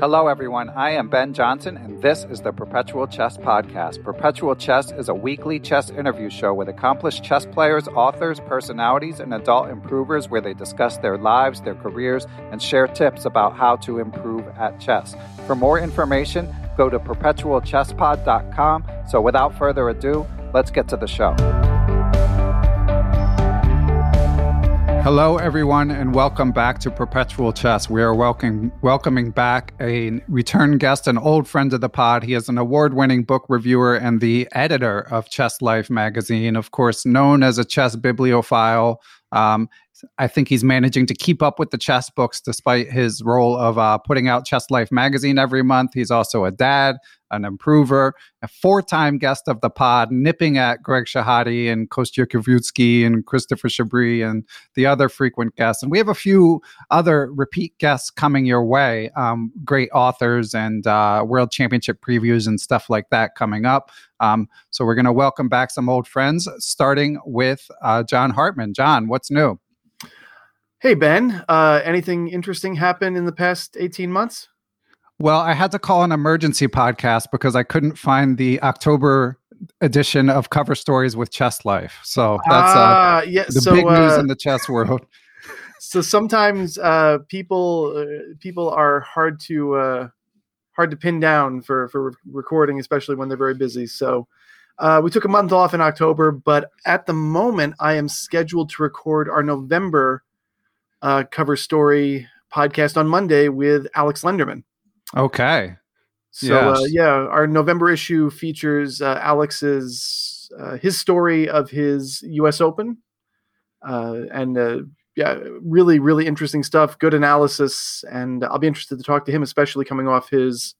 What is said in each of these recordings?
Hello, everyone. I am Ben Johnson, and this is the Perpetual Chess Podcast. Perpetual Chess is a weekly chess interview show with accomplished chess players, authors, personalities, and adult improvers where they discuss their lives, their careers, and share tips about how to improve at chess. For more information, go to perpetualchesspod.com. So, without further ado, let's get to the show. Hello, everyone, and welcome back to Perpetual Chess. We are welcoming welcoming back a return guest, an old friend of the pod. He is an award-winning book reviewer and the editor of Chess Life magazine, of course, known as a chess bibliophile. Um, I think he's managing to keep up with the chess books despite his role of uh, putting out Chess Life magazine every month. He's also a dad, an improver, a four time guest of the pod, nipping at Greg Shahade and Kostya Kavutskiy and Christopher Chabris and the other frequent guests. And we have a few other repeat guests coming your way, um, great authors and uh, world championship previews and stuff like that coming up. Um, so we're going to welcome back some old friends, starting with uh, John Hartman. John, what's new? Hey, Ben, uh, anything interesting happen in the past 18 months? Well, I had to call an emergency podcast because I couldn't find the October edition of Cover Stories with Chess Life. So that's uh, uh yeah, the so, big news uh, in the chess world. So sometimes uh, people uh, people are hard to uh, hard to pin down for for re- recording, especially when they're very busy. So uh, we took a month off in October, but at the moment, I am scheduled to record our November uh, cover story podcast on Monday with Alex Lenderman. Okay. So uh, yeah, our November issue features uh, Alex's uh, his story of his U.S. Open, uh, and uh, yeah, really really interesting stuff. Good analysis, and I'll be interested to talk to him, especially coming off his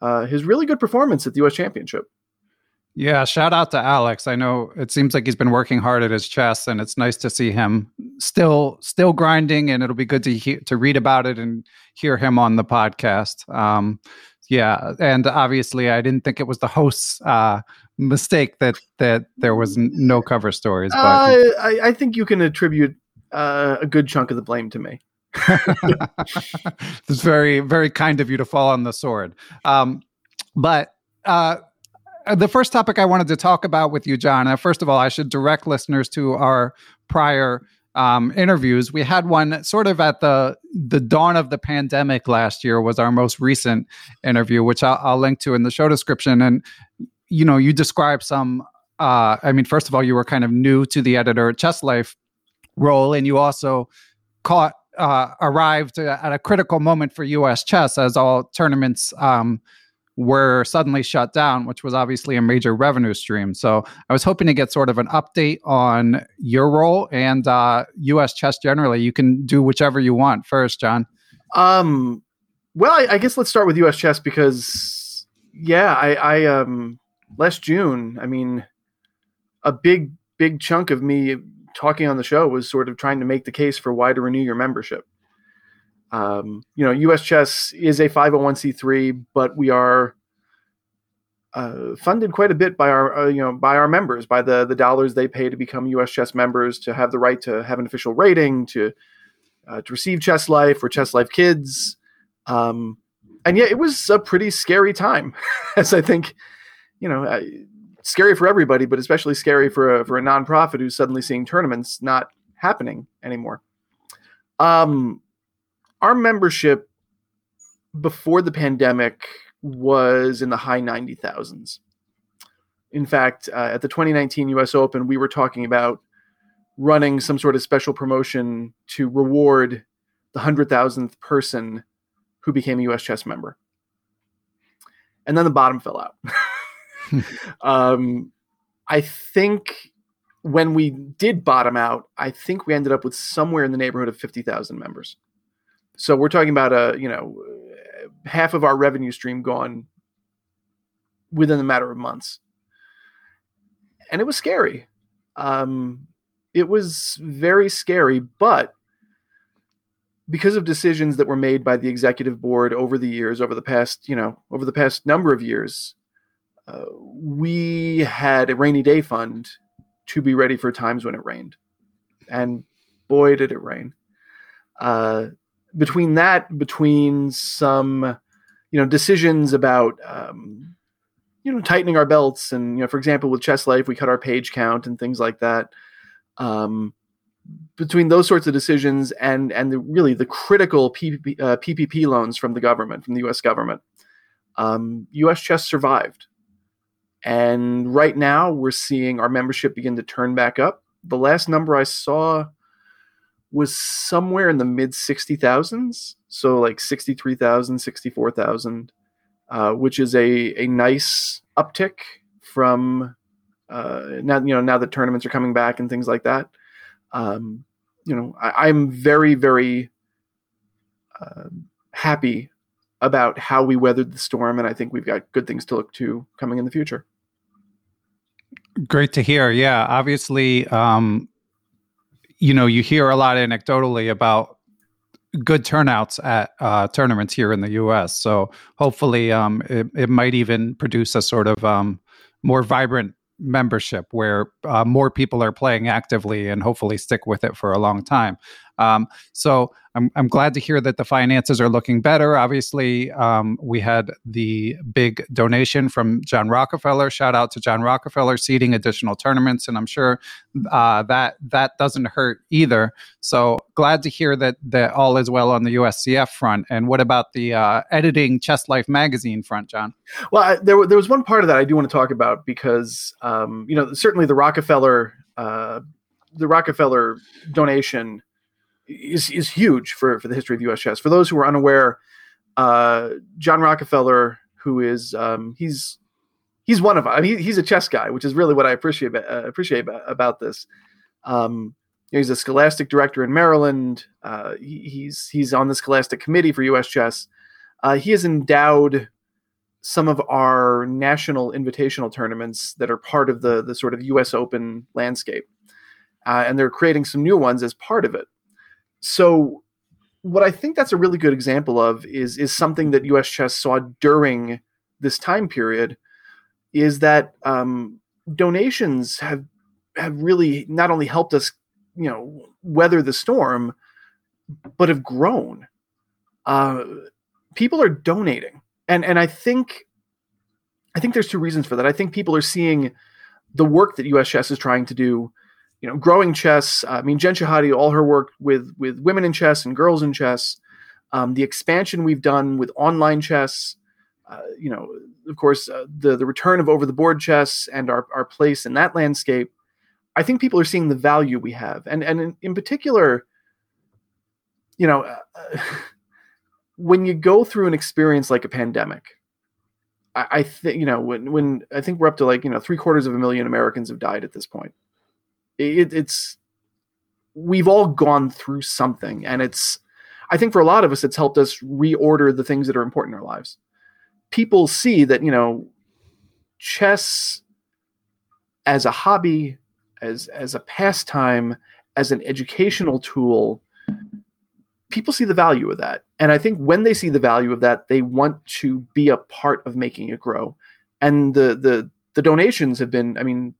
uh, his really good performance at the U.S. Championship. Yeah, shout out to Alex. I know it seems like he's been working hard at his chess, and it's nice to see him still still grinding. And it'll be good to hear, to read about it and hear him on the podcast. Um, yeah, and obviously, I didn't think it was the host's uh, mistake that that there was n- no cover stories. But Uh, I, I think you can attribute uh, a good chunk of the blame to me. it's very very kind of you to fall on the sword um but uh, the first topic I wanted to talk about with you, John. Uh, first of all, I should direct listeners to our prior um, interviews. We had one sort of at the the dawn of the pandemic last year. Was our most recent interview, which I'll, I'll link to in the show description. And you know, you described some. Uh, I mean, first of all, you were kind of new to the editor at Chess Life role, and you also caught uh, arrived at a critical moment for U.S. chess as all tournaments um, were suddenly shut down, which was obviously a major revenue stream. So I was hoping to get sort of an update on your role and uh, U.S. chess generally. You can do whichever you want first, John. Um, well, I, I guess let's start with U.S. chess because, yeah, I, I um, last June, I mean, a big, big chunk of me talking on the show was sort of trying to make the case for why to renew your membership. Um, you know, US Chess is a 501c3, but we are uh, funded quite a bit by our, uh, you know, by our members, by the the dollars they pay to become US Chess members, to have the right to have an official rating, to uh, to receive Chess Life or Chess Life Kids. Um, and yeah, it was a pretty scary time, as I think, you know, scary for everybody, but especially scary for a, for a nonprofit who's suddenly seeing tournaments not happening anymore. Um, our membership before the pandemic was in the high 90,000s. In fact, uh, at the 2019 US Open, we were talking about running some sort of special promotion to reward the 100,000th person who became a US chess member. And then the bottom fell out. um, I think when we did bottom out, I think we ended up with somewhere in the neighborhood of 50,000 members. So we're talking about a, you know, half of our revenue stream gone within a matter of months. And it was scary. Um, it was very scary, but because of decisions that were made by the executive board over the years, over the past, you know, over the past number of years, uh, we had a rainy day fund to be ready for times when it rained. And boy, did it rain. Uh, between that, between some, you know, decisions about, um, you know, tightening our belts, and you know, for example, with Chess Life, we cut our page count and things like that. Um, between those sorts of decisions and and the really the critical PPP, uh, PPP loans from the government, from the U.S. government, um, U.S. Chess survived. And right now, we're seeing our membership begin to turn back up. The last number I saw was somewhere in the mid 60,000s. So, like 63,000, 64,000, uh, which is a, a nice uptick from uh, now, you know, now that tournaments are coming back and things like that. Um, you know, I, am very, very uh, happy about how we weathered the storm, and I think we've got good things to look to coming in the future. Great to hear. Yeah, obviously, um, you know, you hear a lot anecdotally about good turnouts at uh, tournaments here in the U.S. So hopefully, um, it, it might even produce a sort of um, more vibrant membership where uh, more people are playing actively and hopefully stick with it for a long time. Um, so I'm, I'm glad to hear that the finances are looking better. Obviously, um, we had the big donation from John Rockefeller. Shout out to John Rockefeller seeding additional tournaments, and I'm sure uh, that that doesn't hurt either. So glad to hear that that all is well on the USCF front. And what about the uh, editing Chess Life magazine front, John? Well, I, there there was one part of that I do want to talk about because um, you know certainly the Rockefeller uh, the Rockefeller donation is is huge for for the history of U.S. chess. For those who are unaware, uh, John Rockefeller, who is um, he's he's one of I mean, he's a chess guy, which is really what I appreciate uh, appreciate about this. Um, he's a Scholastic director in Maryland. Uh, he, he's he's on the Scholastic committee for U.S. chess. Uh, he has endowed some of our national invitational tournaments that are part of the the sort of U.S. Open landscape, uh, and they're creating some new ones as part of it so what I think that's a really good example of is is something that U.S. chess saw during this time period, is that um, donations have have really not only helped us, you know, weather the storm, but have grown. Uh, people are donating, and and I think I think there's two reasons for that. I think people are seeing the work that US Chess is trying to do, you know, growing chess. I mean, Jen Shahade, all her work with with women in chess and girls in chess, um, the expansion we've done with online chess, uh, you know, of course, uh, the the return of over the board chess and our our place in that landscape. I think people are seeing the value we have, and and in, in particular, you know, uh, when you go through an experience like a pandemic, I, I think you know when when I think we're up to like you know three quarters of a million Americans have died at this point. It, it's we've all gone through something, and it's I think for a lot of us, it's helped us reorder the things that are important in our lives. People see that you know chess as a hobby, as as a pastime, as an educational tool people see the value of that. And I think when they see the value of that, they want to be a part of making it grow. And the the the donations have been, I mean,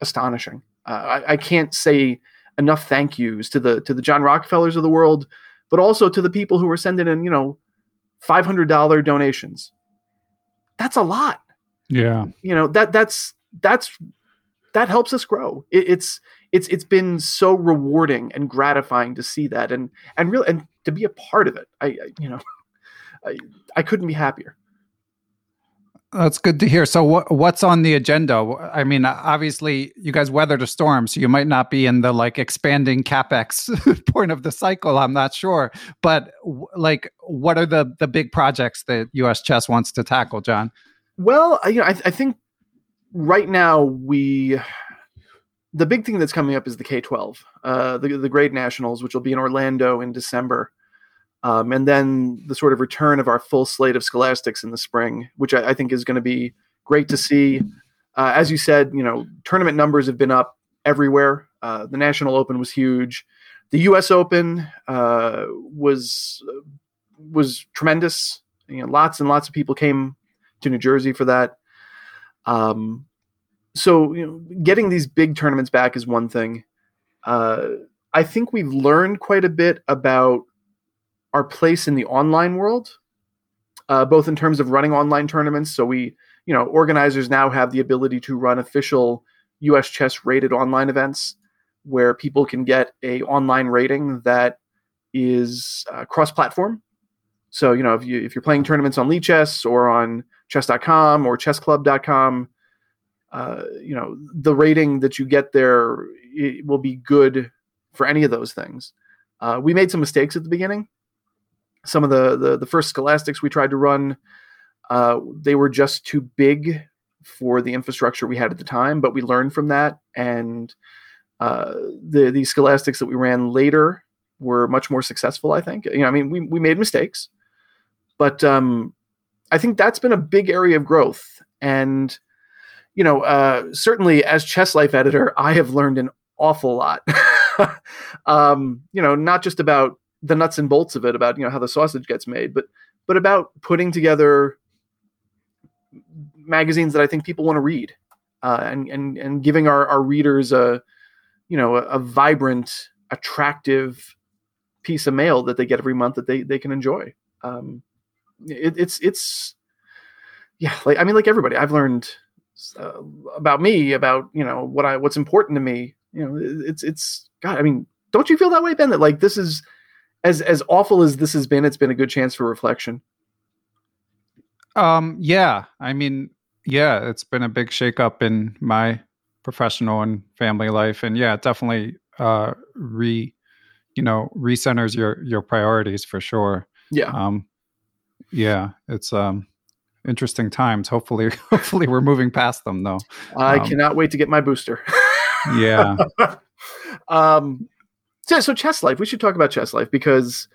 astonishing. Uh, I, I can't say enough thank yous to the to the John Rockefellers of the world, but also to the people who are sending in, you know, five hundred dollar donations. That's a lot. Yeah. You know that that's that's that helps us grow. It, it's it's it's been so rewarding and gratifying to see that and and real and to be a part of it. I, I you know I I couldn't be happier. That's good to hear. So, what what's on the agenda? I mean, obviously, you guys weathered a storm, so you might not be in the like expanding capex point of the cycle. I'm not sure, but like, what are the the big projects that U.S. Chess wants to tackle, John? Well, you know, I, I think right now we the big thing that's coming up is the K-12, uh, the the Grade nationals, which will be in Orlando in December, um, and then the sort of return of our full slate of scholastics in the spring, which I, I think is going to be great to see. Uh, as you said, you know, tournament numbers have been up everywhere. Uh, the National Open was huge. The U.S. Open uh, was was tremendous. You know, lots and lots of people came to New Jersey for that. Um, so you know, getting these big tournaments back is one thing. Uh, I think we've learned quite a bit about our place in the online world, uh, both in terms of running online tournaments. So we, you know, organizers now have the ability to run official U.S. chess rated online events where people can get a online rating that is uh, cross-platform. So you know, if you if you're playing tournaments on Lichess or on Chess.com or ChessClub.com, uh, you know the rating that you get there will be good for any of those things. Uh, we made some mistakes at the beginning. Some of the the, the first scholastics we tried to run, uh, they were just too big for the infrastructure we had at the time. But we learned from that, and uh, the the scholastics that we ran later were much more successful. I think. You know, I mean, we we made mistakes, but um, I think that's been a big area of growth and you know, uh, certainly as Chess Life editor, I have learned an awful lot. um, you know, not just about the nuts and bolts of it, about you know how the sausage gets made, but but about putting together magazines that I think people want to read, uh, and and and giving our our readers a you know a, a vibrant, attractive piece of mail that they get every month that they they can enjoy. Um, it, it's it's yeah, like I mean, like everybody, I've learned uh, about me, about you know what I what's important to me. You know, it's it's God. I mean, don't you feel that way, Ben? That like this is as as awful as this has been. It's been a good chance for reflection. Um. Yeah. I mean, yeah. It's been a big shakeup in my professional and family life, and yeah, it definitely uh re you know recenters your your priorities for sure. Yeah. Um. Yeah. It's um interesting times. Hopefully, hopefully we're moving past them though. I um, cannot wait to get my booster. yeah. um. So, so chess life. We should talk about chess life because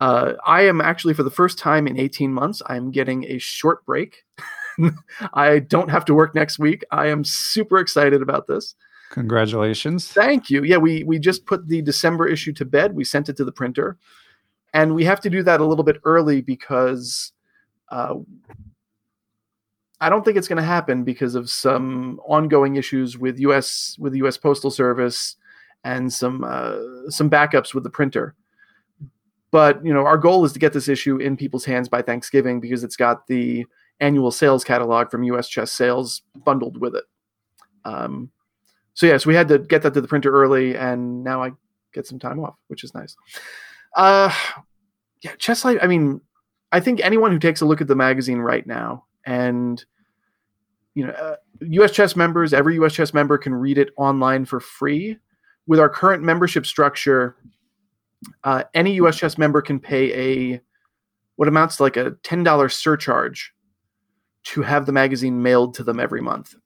uh, I am actually for the first time in 18 months. I am getting a short break. I don't have to work next week. I am super excited about this. Congratulations. Thank you. Yeah, we we just put the December issue to bed. We sent it to the printer. And we have to do that a little bit early because uh, I don't think it's going to happen because of some ongoing issues with U.S. with the U.S. Postal Service and some uh, some backups with the printer. But you know, our goal is to get this issue in people's hands by Thanksgiving because it's got the annual sales catalog from US Chess Sales bundled with it. Um, so yeah, so we had to get that to the printer early, and now I get some time off, which is nice. Uh, yeah, Chess Life. I mean, I think anyone who takes a look at the magazine right now, and you know, uh, U.S. Chess members, every U.S. Chess member can read it online for free. With our current membership structure, uh, any U.S. Chess member can pay a what amounts to like a ten dollars surcharge to have the magazine mailed to them every month.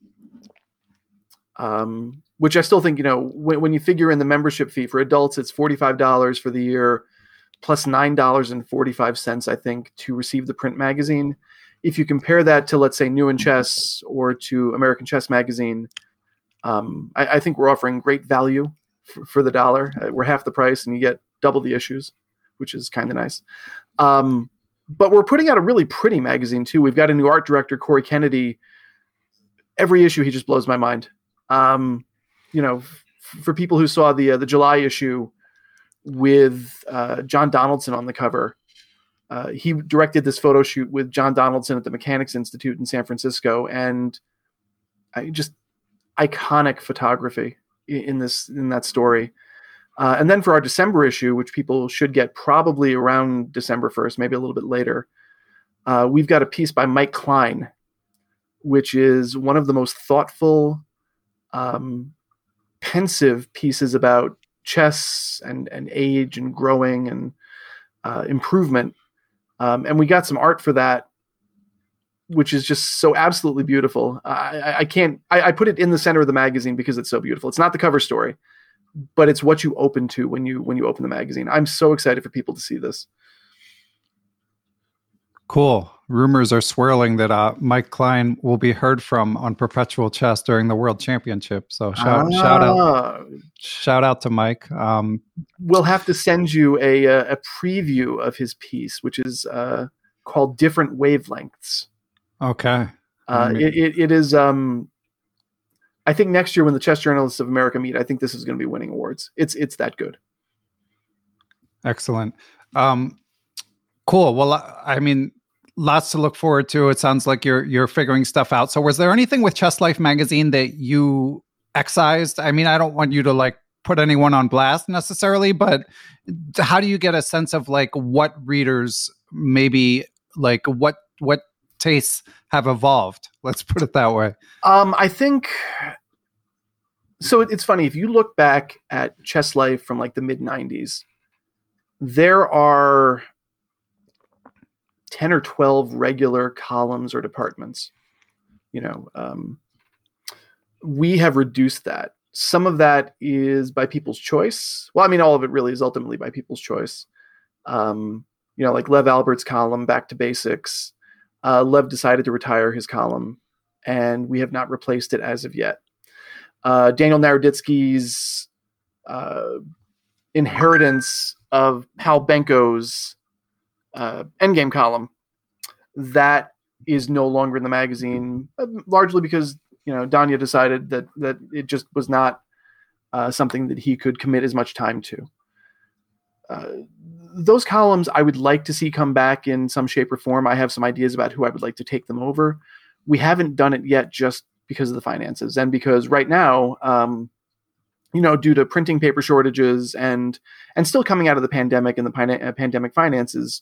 Um, which I still think, you know, when, when you figure in the membership fee for adults, it's $45 for the year plus $9.45, I think, to receive the print magazine. If you compare that to, let's say, New in Chess or to American Chess Magazine, um, I, I, think we're offering great value for, for the dollar. Uh, we're half the price and you get double the issues, which is kind of nice. Um, but we're putting out a really pretty magazine, too. We've got a new art director, Corey Kennedy. Every issue, he just blows my mind. Um, you know, f- for people who saw the uh, the July issue with uh, John Donaldson on the cover, uh, he directed this photo shoot with John Donaldson at the Mechanics Institute in San Francisco, and I just iconic photography in this in that story. Uh, and then for our December issue, which people should get probably around December first, maybe a little bit later, uh, we've got a piece by Mike Klein, which is one of the most thoughtful um, pensive pieces about chess and, and age and growing and uh, improvement. Um, and we got some art for that, which is just so absolutely beautiful. I, I can't, I, I, put it in the center of the magazine because it's so beautiful. It's not the cover story, but it's what you open to when you, when you open the magazine. I'm so excited for people to see this. Cool. Rumors are swirling that uh, Mike Klein will be heard from on Perpetual Chess during the World Championship. So shout, ah. shout out, shout out to Mike. Um, we'll have to send you a a preview of his piece, which is uh, called "Different Wavelengths." Okay. Uh, it, it, it is. Um, I think next year when the Chess Journalists of America meet, I think this is going to be winning awards. It's it's that good. Excellent. Um, Cool. Well, I mean, lots to look forward to. It sounds like you're you're figuring stuff out. So, was there anything with Chess Life magazine that you excised? I mean, I don't want you to like put anyone on blast necessarily, but how do you get a sense of like what readers maybe like what what tastes have evolved? Let's put it that way. Um, I think so. It's funny if you look back at Chess Life from like the mid '90s. There are 10 or 12 regular columns or departments. You know, um, we have reduced that. Some of that is by people's choice. Well, I mean, all of it really is ultimately by people's choice. Um, you know, like Lev Alburt's column, Back to Basics. Uh, Lev decided to retire his column, and we have not replaced it as of yet. Uh, Daniel Naroditsky's uh, inheritance of Pal Benko's uh, Endgame column that is no longer in the magazine, uh, largely because you know Danya decided that that it just was not uh, something that he could commit as much time to. Those columns I would like to see come back in some shape or form. I have some ideas about who I would like to take them over. We haven't done it yet just because of the finances and because right now, um, you know, due to printing paper shortages and and still coming out of the pandemic and the uh, pandemic finances,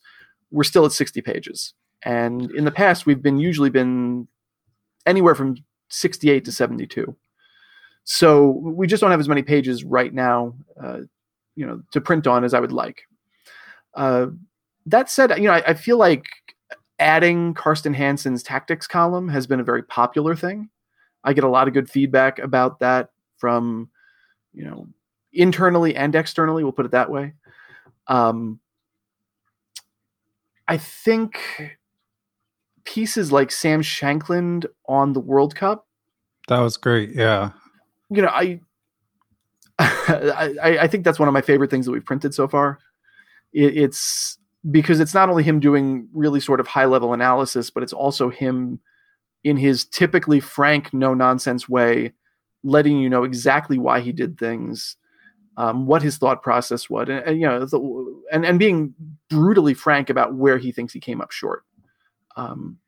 we're still at 60 pages. And in the past, we've been usually been anywhere from 68 to 72. So we just don't have as many pages right now, uh, you know, to print on as I would like. Uh, that said, you know, I, I, feel like adding Carsten Hansen's tactics column has been a very popular thing. I get a lot of good feedback about that from, you know, internally and externally. We'll put it that way. Um, I think pieces like Sam Shankland on the World Cup. That was great. Yeah. You know, I, I, I think that's one of my favorite things that we've printed so far. It, it's because it's not only him doing really sort of high level analysis, but it's also him in his typically frank, no nonsense way, letting you know exactly why he did things, um, what his thought process was, and, and you know, the, and and being brutally frank about where he thinks he came up short. Um,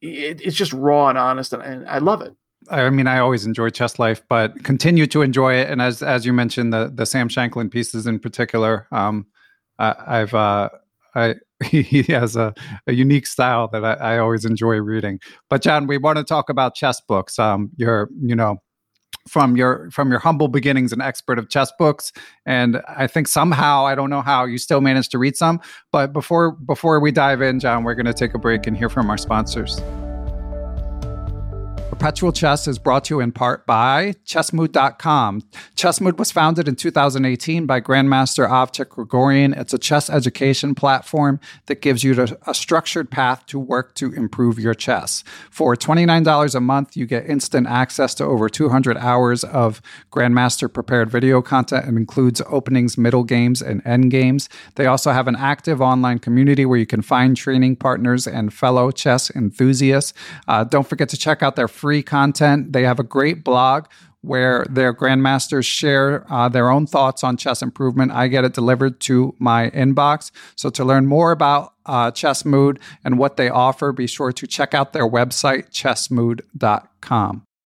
it, it's just raw and honest, and, and I love it. I mean, I always enjoy Chess Life, but continue to enjoy it. And as as you mentioned, the the Sam Shankland pieces in particular, um, I, I've uh, I he has a, a unique style that I, I always enjoy reading. But John, we want to talk about chess books. Um, you're you know from your from your humble beginnings an expert of chess books and i think somehow i don't know how you still managed to read some but before before we dive in john we're going to take a break and hear from our sponsors Perpetual Chess is brought to you in part by chessmood.com. Chessmood was founded in 2018 by Grandmaster Avetik Grigoryan. It's a chess education platform that gives you a structured path to work to improve your chess. For $29 a month, you get instant access to over 200 hours of Grandmaster prepared video content and includes openings, middle games, and end games. They also have an active online community where you can find training partners and fellow chess enthusiasts. Uh, don't forget to check out their free content. They have a great blog where their grandmasters share uh, their own thoughts on chess improvement. I get it delivered to my inbox. So to learn more about uh, Chess Mood and what they offer, be sure to check out their website, chessmood.com.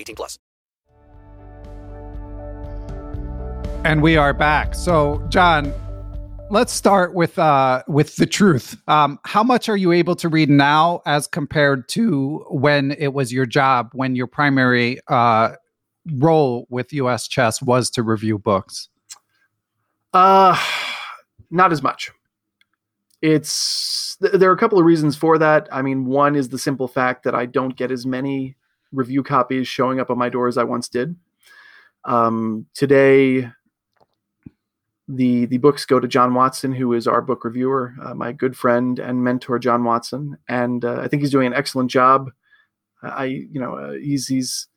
18 plus. And we are back. So, John, let's start with uh, with the truth. Um, how much are you able to read now as compared to when it was your job, when your primary uh, role with U.S. Chess was to review books? Uh, not as much. It's th- there are a couple of reasons for that. I mean, one is the simple fact that I don't get as many review copies showing up on my door as I once did. Um, today, the the books go to John Watson, who is our book reviewer, uh, my good friend and mentor, John Watson, and uh, I think he's doing an excellent job. I, you know, uh, he's he's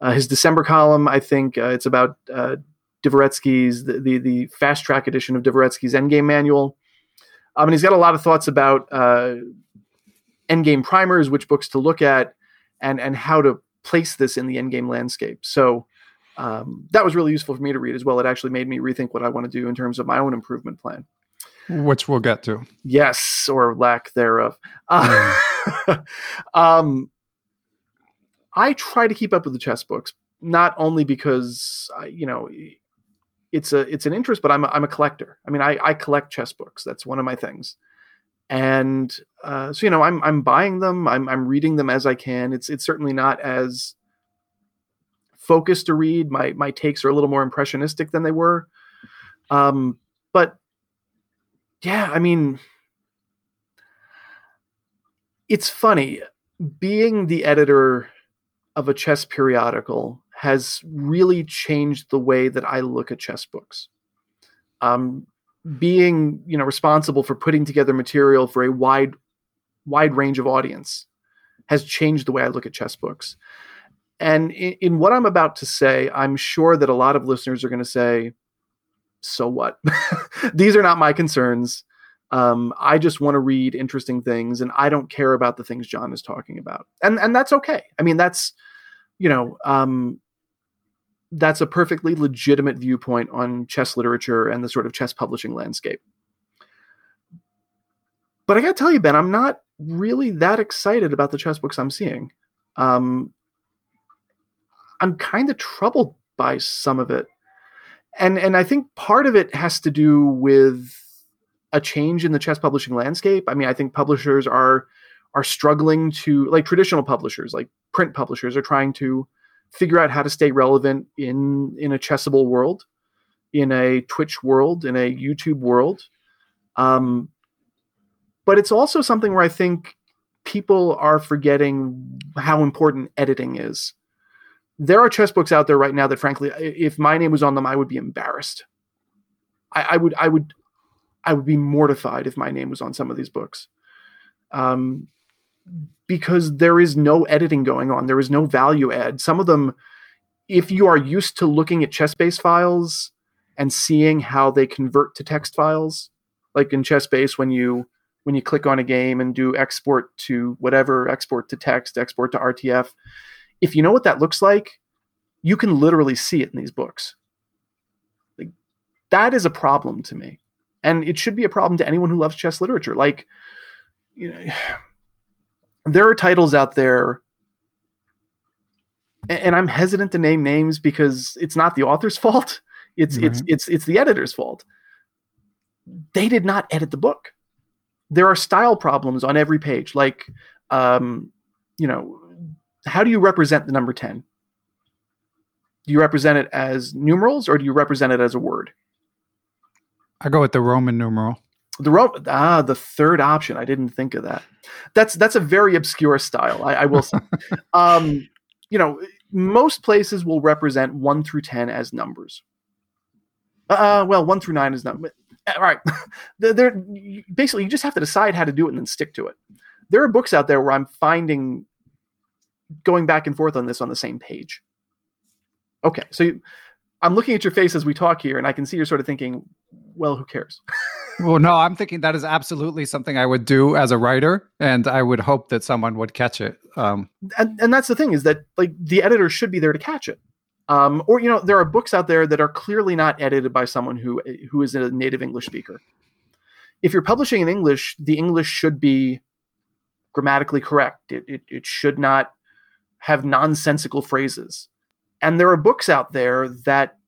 uh, his December column. I think uh, it's about uh, Dvoretsky's the, the, the fast track edition of Dvoretsky's Endgame Manual. Um, and he's got a lot of thoughts about uh, Endgame primers, which books to look at, and and how to place this in the Endgame landscape. So um, that was really useful for me to read as well. It actually made me rethink what I want to do in terms of my own improvement plan, which we'll get to. Yes, or lack thereof. Uh, um, I try to keep up with the chess books, not only because you know it's a it's an interest, but I'm a, I'm a collector. I mean, I, I collect chess books. That's one of my things. And uh, so you know, I'm I'm buying them. I'm I'm reading them as I can. It's it's certainly not as focused to read. My my takes are a little more impressionistic than they were. Um, but yeah, I mean, it's funny being the editor of a chess periodical has really changed the way that I look at chess books. Um, being you know responsible for putting together material for a wide wide range of audience has changed the way I look at chess books. And in, in what I'm about to say, I'm sure that a lot of listeners are going to say, "So what? These are not my concerns." Um, I just want to read interesting things, and I don't care about the things John is talking about, and and that's okay. I mean, that's you know, um, that's a perfectly legitimate viewpoint on chess literature and the sort of chess publishing landscape. But I got to tell you, Ben, I'm not really that excited about the chess books I'm seeing. Um, I'm kind of troubled by some of it, and and I think part of it has to do with a change in the chess publishing landscape. I mean, I think publishers are are struggling to like traditional publishers, like print publishers, are trying to figure out how to stay relevant in in a chessable world, in a Twitch world, in a YouTube world. Um, but it's also something where I think people are forgetting how important editing is. There are chess books out there right now that, frankly, if my name was on them, I would be embarrassed. I, I would, I would, I would be mortified if my name was on some of these books. Um, because there is no editing going on. There is no value add. Some of them, if you are used to looking at ChessBase files and seeing how they convert to text files, like in ChessBase when you when you click on a game and do export to whatever, export to text, export to RTF, if you know what that looks like, you can literally see it in these books. Like, that is a problem to me. And it should be a problem to anyone who loves chess literature. Like, you know, there are titles out there and I'm hesitant to name names because it's not the author's fault. It's right. it's it's it's the editor's fault. They did not edit the book there are style problems on every page. Like, um, you know, how do you represent the number 10? Do you represent it as numerals or do you represent it as a word? I go with the Roman numeral. The Ro- ah, the third option. I didn't think of that. That's that's a very obscure style. I, I will say. um, you know, most places will represent one through ten as numbers. Uh, well, one through nine is not. All right. There, basically, you just have to decide how to do it and then stick to it. There are books out there where I'm finding going back and forth on this on the same page. Okay, so you, I'm looking at your face as we talk here, and I can see you're sort of thinking, well, who cares? well, no, I'm thinking that is absolutely something I would do as a writer, and I would hope that someone would catch it. Um, and, and that's the thing is that like the editor should be there to catch it. Um, or you know, there are books out there that are clearly not edited by someone who who is a native English speaker. If you're publishing in English, the English should be grammatically correct. It, it, it should not have nonsensical phrases. And there are books out there that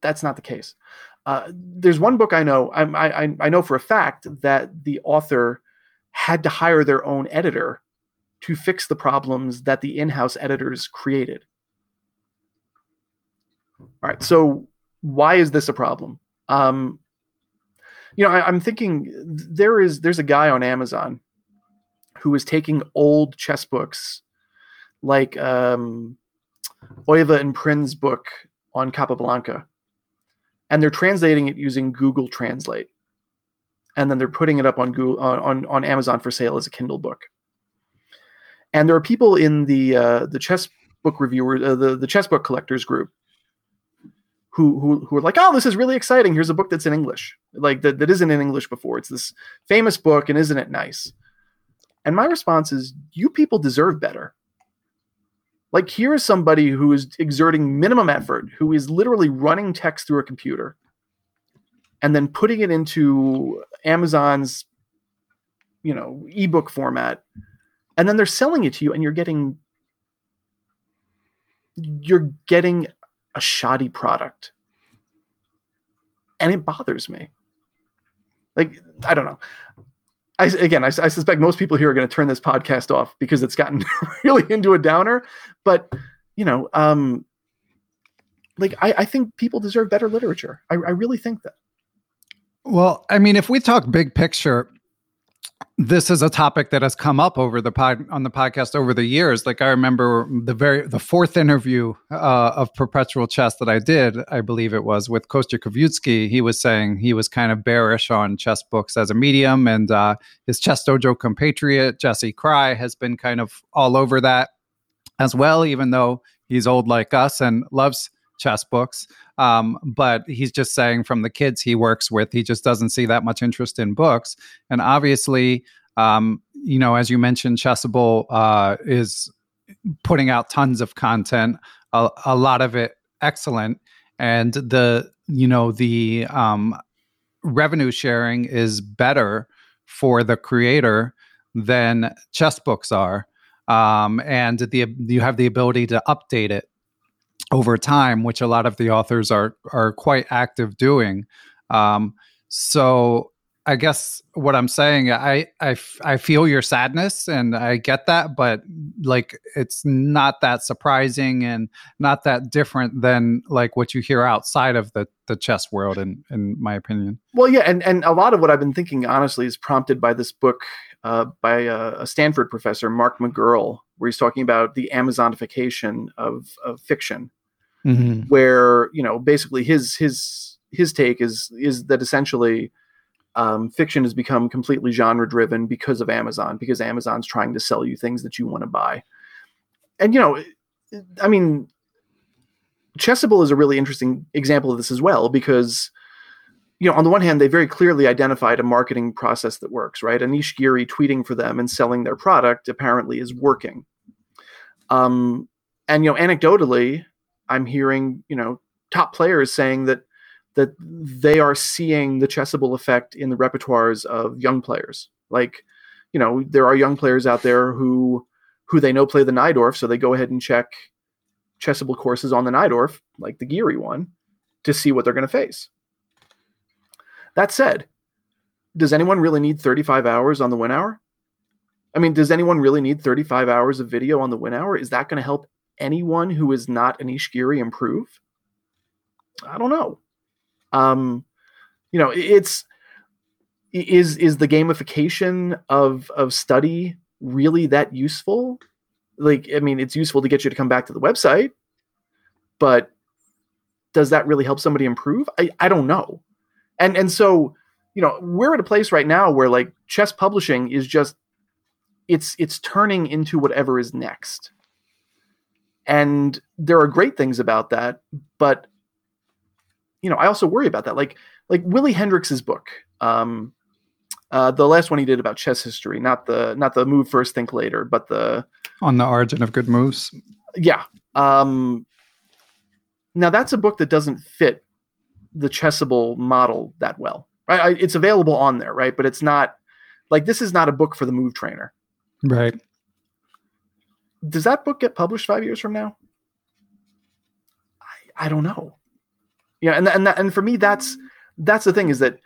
that's not the case. Uh, there's one book I know I, I, I know for a fact that the author had to hire their own editor to fix the problems that the in-house editors created. All right, so why is this a problem? Um, you know, I, am thinking there is there's a guy on Amazon who is taking old chess books, like um, Oiva and Prin's book on Capablanca, and they're translating it using Google Translate, and then they're putting it up on Google on on Amazon for sale as a Kindle book. And there are people in the uh, the chess book reviewer, uh, the the chess book collectors group, who who who are like, oh, this is really exciting. Here's a book that's in English, like that that isn't in English before. It's this famous book, and isn't it nice? And my response is, you people deserve better. Like here is somebody who is exerting minimum effort, who is literally running text through a computer, and then putting it into Amazon's, you know, ebook format and then they're selling it to you and you're getting you're getting a shoddy product. And it bothers me. Like i don't know I, again, I, I suspect most people here are going to turn this podcast off because it's gotten really into a downer. But you know, um, like I, I think people deserve better literature. I, I really think that. Well, I mean, if we talk big picture, this is a topic that has come up over the pod on the podcast over the years. Like I remember the very the fourth interview uh, of Perpetual Chess that I did, I believe it was with Kostya Kavutskiy. He was saying he was kind of bearish on chess books as a medium, and uh, his chess dojo compatriot Jesse Kraai has been kind of all over that as well. Even though he's old like us and loves chess books. Um, but he's just saying from the kids he works with, he just doesn't see that much interest in books. And obviously, um, you know, as you mentioned, Chessable uh, is putting out tons of content, a, a, lot of it excellent, and the you know the um, revenue sharing is better for the creator than chess books are, um, and the you have the ability to update it over time, which a lot of the authors are are quite active doing. Um, so I guess what I'm saying, I, I I feel your sadness and I get that, but like it's not that surprising and not that different than like what you hear outside of the the chess world, in in my opinion. Well, yeah, and and a lot of what I've been thinking, honestly, is prompted by this book uh, by a, a Stanford professor, Mark McGurl, where he's talking about the Amazonification of, of fiction, mm-hmm. where you know basically his his his take is is that essentially um, fiction has become completely genre driven because of Amazon, because Amazon's trying to sell you things that you want to buy. And, you know, I mean, Chessable is a really interesting example of this as well, because, you know, on the one hand, they very clearly identified a marketing process that works, right? Anish Giri tweeting for them and selling their product apparently is working. Um, and, you know, anecdotally, I'm hearing, you know, top players saying that that they are seeing the chessable effect in the repertoires of young players. Like, you know, there are young players out there who who they know play the Najdorf, so they go ahead and check chessable courses on the Najdorf, like the Giri one, to see what they're going to face. That said, does anyone really need 35 hours on the Winawer? I mean, does anyone really need 35 hours of video on the Winawer? Is that going to help anyone who is not an Giri improve? I don't know. Um, you know, it's is is the gamification of of study really that useful? Like, I mean, it's useful to get you to come back to the website, but does that really help somebody improve? I, I don't know. And and so, you know, we're at a place right now where like chess publishing is just it's it's turning into whatever is next. And there are great things about that, but you know, I also worry about that. Like like Willy Hendriks's book, um, uh, the last one he did about chess history, not the not the move first, think later, but the on the origin of good moves. Yeah. Um, now that's a book that doesn't fit the chessable model that well, right? I, it's available on there, right? But it's not like this is not a book for the move trainer, right? Does that book get published five years from now? I, I don't know. Yeah, and and that, and for me, that's that's the thing is that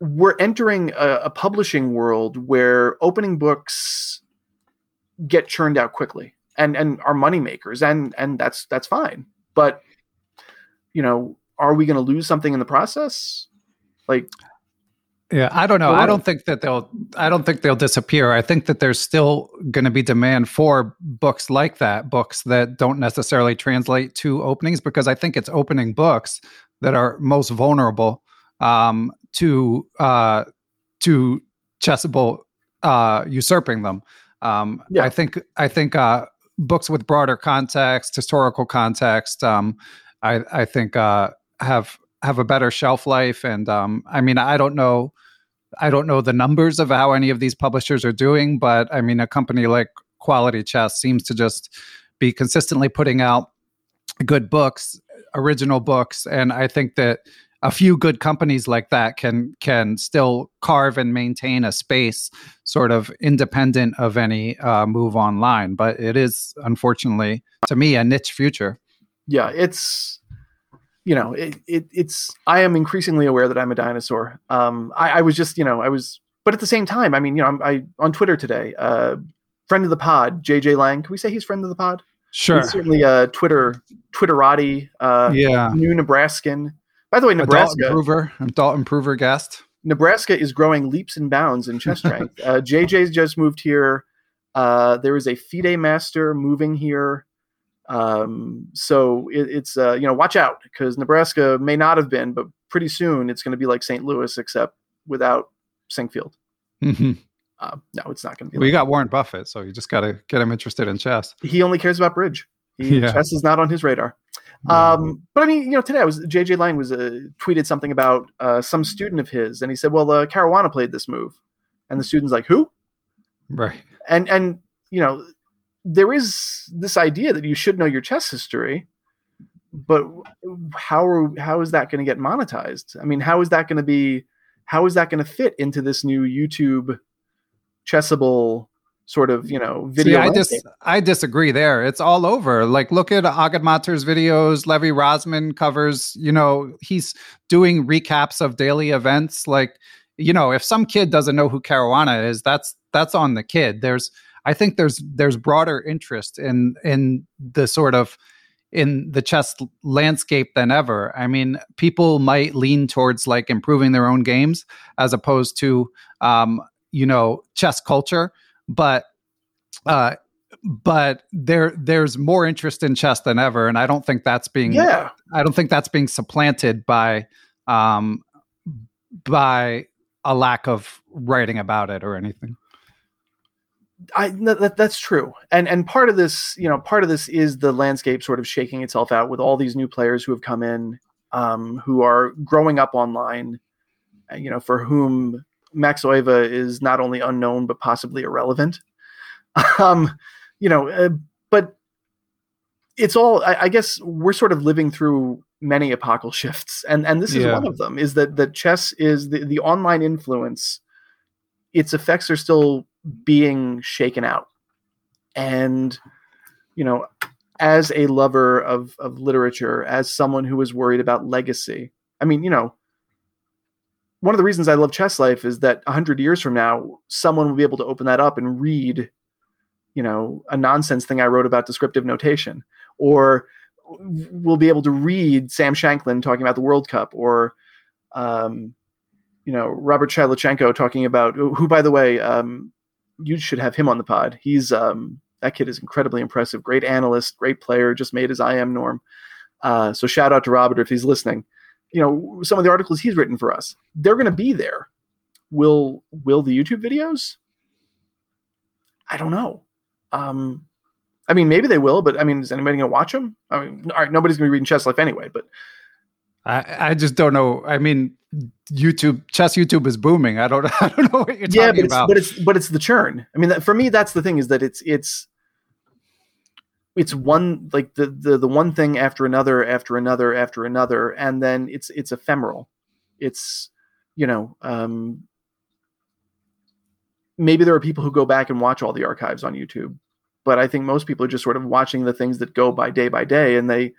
we're entering a, a publishing world where opening books get churned out quickly and and are money makers and and that's that's fine but you know are we going to lose something in the process like yeah i don't know i don't think that they'll i don't think they'll disappear i think that there's still going to be demand for books like that books that don't necessarily translate to openings because i think it's opening books that are most vulnerable um, to uh, to chessable uh, usurping them. Um, yeah. I think I think uh, books with broader context, historical context, um, I, I think uh, have have a better shelf life. And um, I mean, I don't know, I don't know the numbers of how any of these publishers are doing, but I mean, a company like Quality Chess seems to just be consistently putting out good books original books and i think that a few good companies like that can can still carve and maintain a space sort of independent of any uh, move online but it is unfortunately to me a niche future yeah it's you know it, it it's i am increasingly aware that i'm a dinosaur um I, I was just you know i was but at the same time i mean you know I'm, i on twitter today uh friend of the pod jj lang can we say he's friend of the pod Sure. He's certainly a Twitter Twitterati, uh, yeah, new Nebraskan. By the way, Nebraska adult improver, adult improver guest. Nebraska is growing leaps and bounds in chess strength. uh, JJ's just moved here. Uh, there is a FIDE master moving here. Um, so it, it's uh, you know watch out because Nebraska may not have been, but pretty soon it's going to be like St. Louis except without Sinquefield. Mm-hmm. Uh, no, it's not going to be. Well, like got Warren Buffett, so you just got to get him interested in chess. He only cares about bridge. He, yeah. Chess is not on his radar. Um, but I mean, you know, today I was JJ Lang was uh, tweeted something about uh, some student of his, and he said, "Well, uh, Caruana played this move," and the student's like, "Who?" Right. And and you know, there is this idea that you should know your chess history, but how are how is that going to get monetized? I mean, how is that going to be? How is that going to fit into this new YouTube chessable sort of you know video. See, I dis- I disagree there. It's all over. Like look at Agadmator's videos. Levy Rozman covers. You know he's doing recaps of daily events. Like you know if some kid doesn't know who Caruana is, that's that's on the kid. There's I think there's there's broader interest in in the sort of in the chess landscape than ever. I mean, people might lean towards like improving their own games as opposed to um, you know chess culture but uh but there there's more interest in chess than ever and i don't think that's being yeah i don't think that's being supplanted by um by a lack of writing about it or anything. I that, that's true, and and part of this, you know, part of this is the landscape sort of shaking itself out with all these new players who have come in, um, who are growing up online, uh, you know, for whom Max Euwe is not only unknown but possibly irrelevant. um, you know, uh, but it's all. I, I, guess we're sort of living through many epochal shifts, and and this is yeah. one of them. Is that that chess is the the online influence. Its effects are still being shaken out. And, you know, as a lover of, of literature, as someone who is worried about legacy, I mean, you know, one of the reasons I love Chess Life is that 100 years from now, someone will be able to open that up and read, you know, a nonsense thing I wrote about descriptive notation, or we'll be able to read Sam Shankland talking about the World Cup, or, um, you know, Robert Shlyakhtenko talking about, who, by the way, um, you should have him on the pod. He's um, that kid is incredibly impressive. Great analyst, great player. Just made his IM norm. Uh, so shout out to Robert if he's listening. You know, some of the articles he's written for us, they're going to be there. Will will the YouTube videos? I don't know. Um, I mean, maybe they will, but I mean, is anybody going to watch them? I mean, all right, nobody's going to be reading Chess Life anyway. But I, I just don't know. I mean, YouTube chess YouTube is booming. I don't I don't know what you're yeah, talking but it's, about. But it's but it's the churn. I mean, that, for me, that's the thing is that it's it's it's one like the, the the one thing after another after another after another, and then it's it's ephemeral. It's you know um, maybe there are people who go back and watch all the archives on YouTube, but I think most people are just sort of watching the things that go by day by day, and they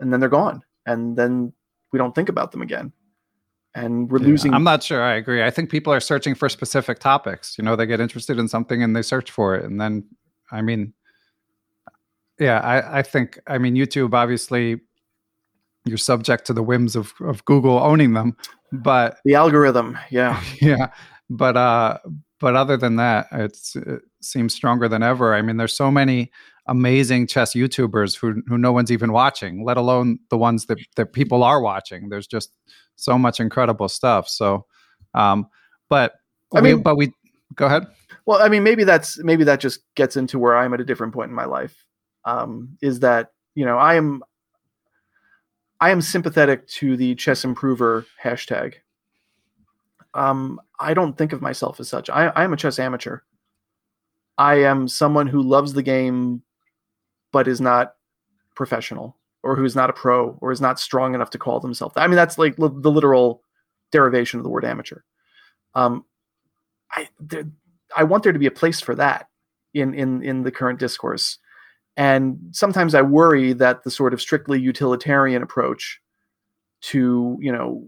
and then they're gone, and then we don't think about them again and we're yeah, losing i'm not sure i agree. I think people are searching for specific topics. You know they get interested in something and they search for it. And then i mean yeah i, I think i mean youtube obviously you're subject to the whims of, of google owning them but the algorithm yeah. Yeah. But uh but other than that it's it seems stronger than ever. I mean there's so many amazing chess YouTubers who who no one's even watching, let alone the ones that that people are watching. There's just so much incredible stuff. So, um, but I mean, but we go ahead. Well, I mean, maybe that's maybe that just gets into where I'm at a different point in my life. Um, is that you know I am I am sympathetic to the chess improver hashtag. Um, I don't think of myself as such. I, I am a chess amateur. I am someone who loves the game but is not professional or who's not a pro or is not strong enough to call themselves. I mean, that's like the literal derivation of the word amateur. Um, I there, I want there to be a place for that in in in the current discourse, and sometimes I worry that the sort of strictly utilitarian approach to you know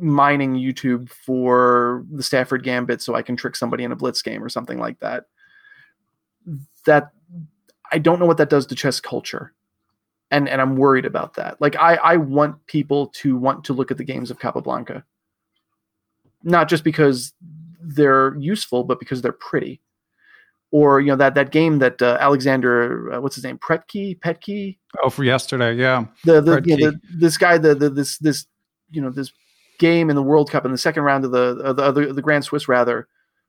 mining YouTube for the Stafford Gambit so I can trick somebody in a blitz game or something like that. That I don't know what that does to chess culture. And and I'm worried about that. Like I I want people to want to look at the games of Capablanca. Not just because they're useful, but because they're pretty. Or you know that that game that uh, Alexander, uh, what's his name, Pretke, Petke. Oh, for yesterday, yeah. The the, you know, the this guy, the, the this this you know this game in the World Cup in the second round of the of the, of the the Grand Swiss rather,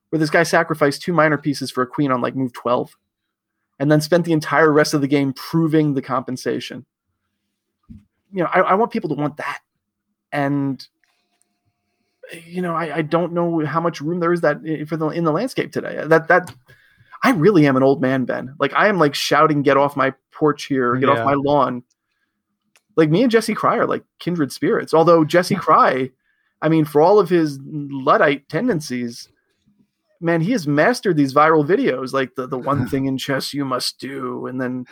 where this guy sacrificed two minor pieces for a queen on like move twelve and then spent the entire rest of the game proving the compensation. You know, I, I want people to want that. And you know, I, I, don't know how much room there is that for the in the landscape today. That that I really am an old man, Ben. Like I am like shouting, "Get off my porch here! Get yeah. off my lawn!" Like me and Jesse Kraai are like kindred spirits. Although Jesse Kraai, I mean, for all of his luddite tendencies, man, he has mastered these viral videos, like the the one thing in chess you must do, and then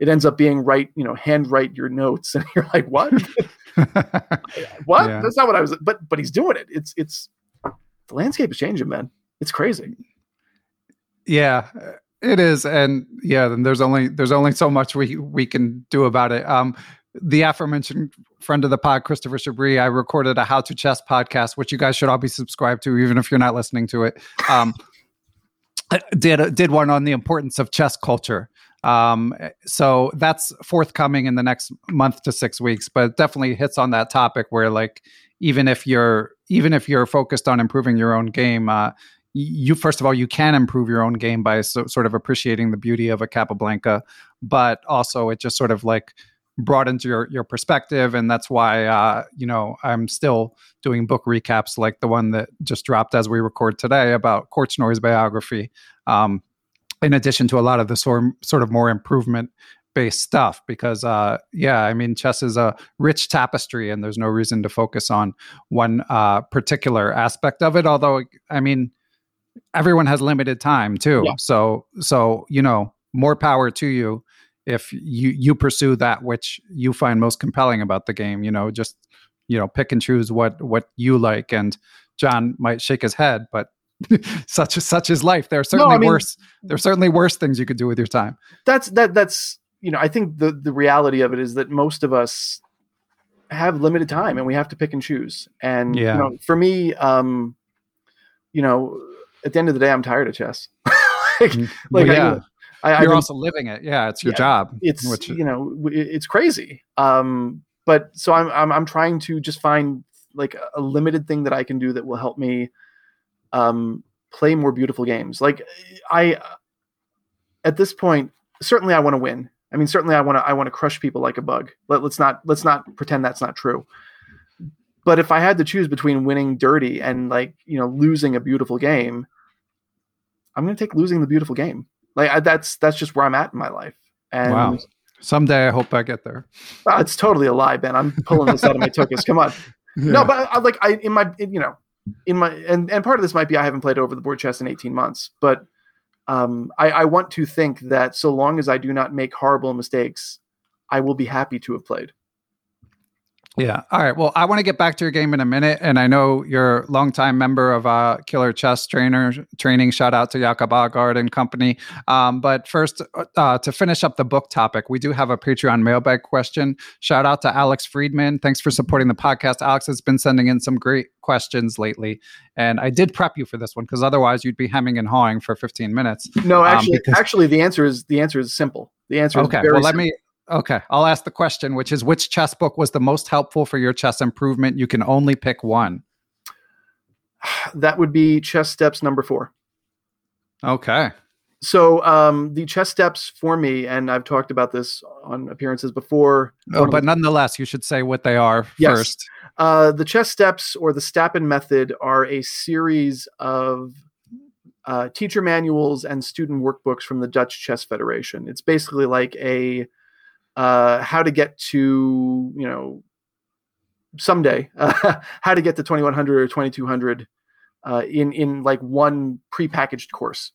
it ends up being write, you know, handwrite your notes, and you're like, what? what? Yeah. That's not what I was. But but he's doing it. It's it's the landscape is changing, man. It's crazy. Yeah, it is, and yeah, then there's only there's only so much we we can do about it. Um, the aforementioned friend of the pod, Christopher Chabris, I recorded a How to Chess podcast, which you guys should all be subscribed to, even if you're not listening to it. Um, did did one on the importance of chess culture. Um, so that's forthcoming in the next month to six weeks, but definitely hits on that topic where like even if you're even if you're focused on improving your own game, uh, you first of all you can improve your own game by so, sort of appreciating the beauty of a Capablanca, but also it just sort of like broadens your your perspective, and that's why uh, you know I'm still doing book recaps like the one that just dropped as we record today about Korchnoi biography. Um, in addition to a lot of the sort sort of more improvement based stuff because uh yeah i mean chess is a rich tapestry and there's no reason to focus on one uh particular aspect of it although i mean everyone has limited time too yeah. so so you know more power to you if you you pursue that which you find most compelling about the game you know just you know pick and choose what what you like. And john might shake his head but such such is life. There are certainly no, I mean, worse there are certainly worse things you could do with your time. That's that that's you know i think the the reality of it is that most of us have limited time and we have to pick and choose. And yeah. you know for me um you know at the end of the day i'm tired of chess. Like, mm, like well, yeah. I, I, you're also living it yeah it's your yeah, job it's which, you know it's crazy um but so I'm, I'm i'm trying to just find like a limited thing that i can do that will help me um play more beautiful games like i at this point certainly i want to win I mean, certainly I want to I want to crush people like a bug. Let, let's not let's not pretend that's not true. But if I had to choose between winning dirty and like you know losing a beautiful game, I'm going to take losing the beautiful game. Like I, that's that's just where I'm at in my life. And wow. Someday I hope I get there. Uh, it's totally a lie, Ben. I'm pulling this out of my tuchus. Come on. Yeah. No, but I, like I in my in, you know in my and and part of this might be I haven't played over the board chess in 18 months, but um, I, I want to think that so long as I do not make horrible mistakes, I will be happy to have played. Yeah. All right. Well, I want to get back to your game in a minute, and I know you're a longtime member of uh, Killer Chess Trainer Training. Shout out to Jakob Aagaard and company. Um, but first, uh, to finish up the book topic, we do have a Patreon mailbag question. Shout out to Alex Friedman. Thanks for supporting the podcast. Alex has been sending in some great questions lately, and I did prep you for this one because otherwise you'd be hemming and hawing for 15 minutes. No, um, actually, um, because- actually, the answer is the answer is simple. The answer okay. well, let me Okay, I'll ask the question, which is which chess book was the most helpful for your chess improvement? You can only pick one. That would be Chess Steps number four. Okay. So um, the chess steps for me, and I've talked about this on appearances before. Oh, but nonetheless, you should say what they are yes. first. Uh, the chess steps or the Stappen method are a series of uh, teacher manuals and student workbooks from the Dutch Chess Federation. It's basically like a uh, how to get to you know someday uh, how to get to 2100 or 2200 uh, in in like one prepackaged course.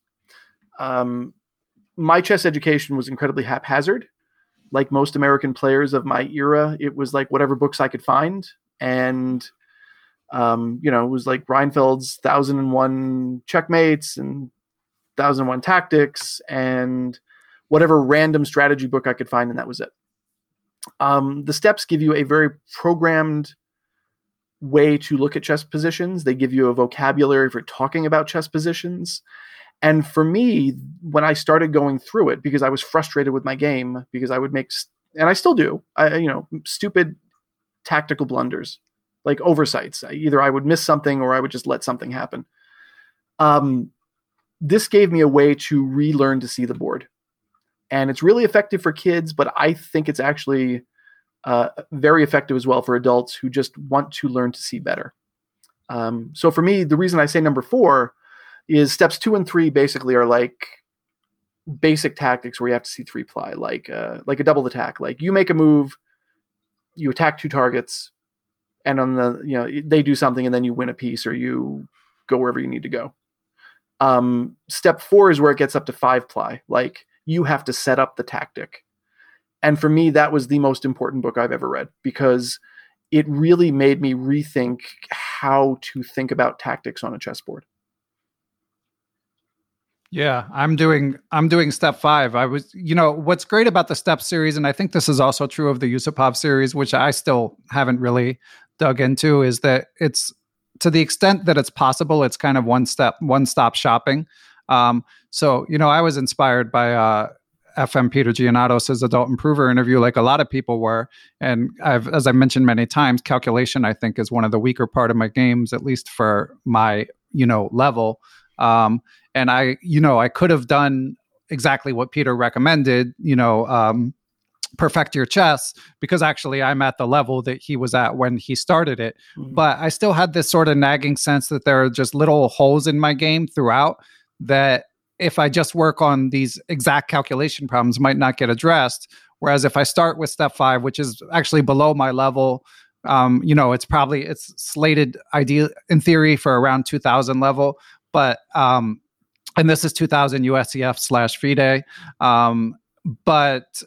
Um, my chess education was incredibly haphazard. Like most American players of my era, it was like whatever books I could find, and um, you know, it was like Reinfeld's Thousand and One Checkmates and Thousand and One Tactics, and whatever random strategy book I could find, and that was it. Um, the steps give you a very programmed way to look at chess positions. They give you a vocabulary for talking about chess positions. And for me, when I started going through it, because I was frustrated with my game, because I would make, and I still do, I, you know, stupid tactical blunders, like oversights. Either I would miss something or I would just let something happen. Um, this gave me a way to relearn to see the board and it's really effective for kids but i think it's actually uh, very effective as well for adults who just want to learn to see better. Um, so for me the reason i say number four is steps two and three basically are like basic tactics where you have to see three ply like uh, like a double attack. Like you make a move you attack two targets and on the you know they do something and then you win a piece or you go wherever you need to go. Um, step four is where it gets up to five ply. Like you have to set up the tactic. And for me, that was the most important book I've ever read because it really made me rethink how to think about tactics on a chessboard. Yeah, I'm doing I'm doing step 5. I was you know, what's great about the step series and I think this is also true of the Yusupov series which I still haven't really dug into is that it's to the extent that it's possible it's kind of one step one stop shopping. Um, so you know, I was inspired by uh, FM Peter Giannatos' adult improver interview, like a lot of people were. And I've, as I mentioned many times, calculation I think is one of the weaker part of my games, at least for my you know level. Um, and I, you know, I could have done exactly what Peter recommended. You know, um, perfect your chess because actually I'm at the level that he was at when he started it. Mm-hmm. But I still had this sort of nagging sense that there are just little holes in my game throughout that if I just work on these exact calculation problems might not get addressed. Whereas if I start with step five, which is actually below my level, um, you know, it's probably it's slated ideal in theory for around 2000 level, but um, and this is 2000 USCF slash FIDE. Um, but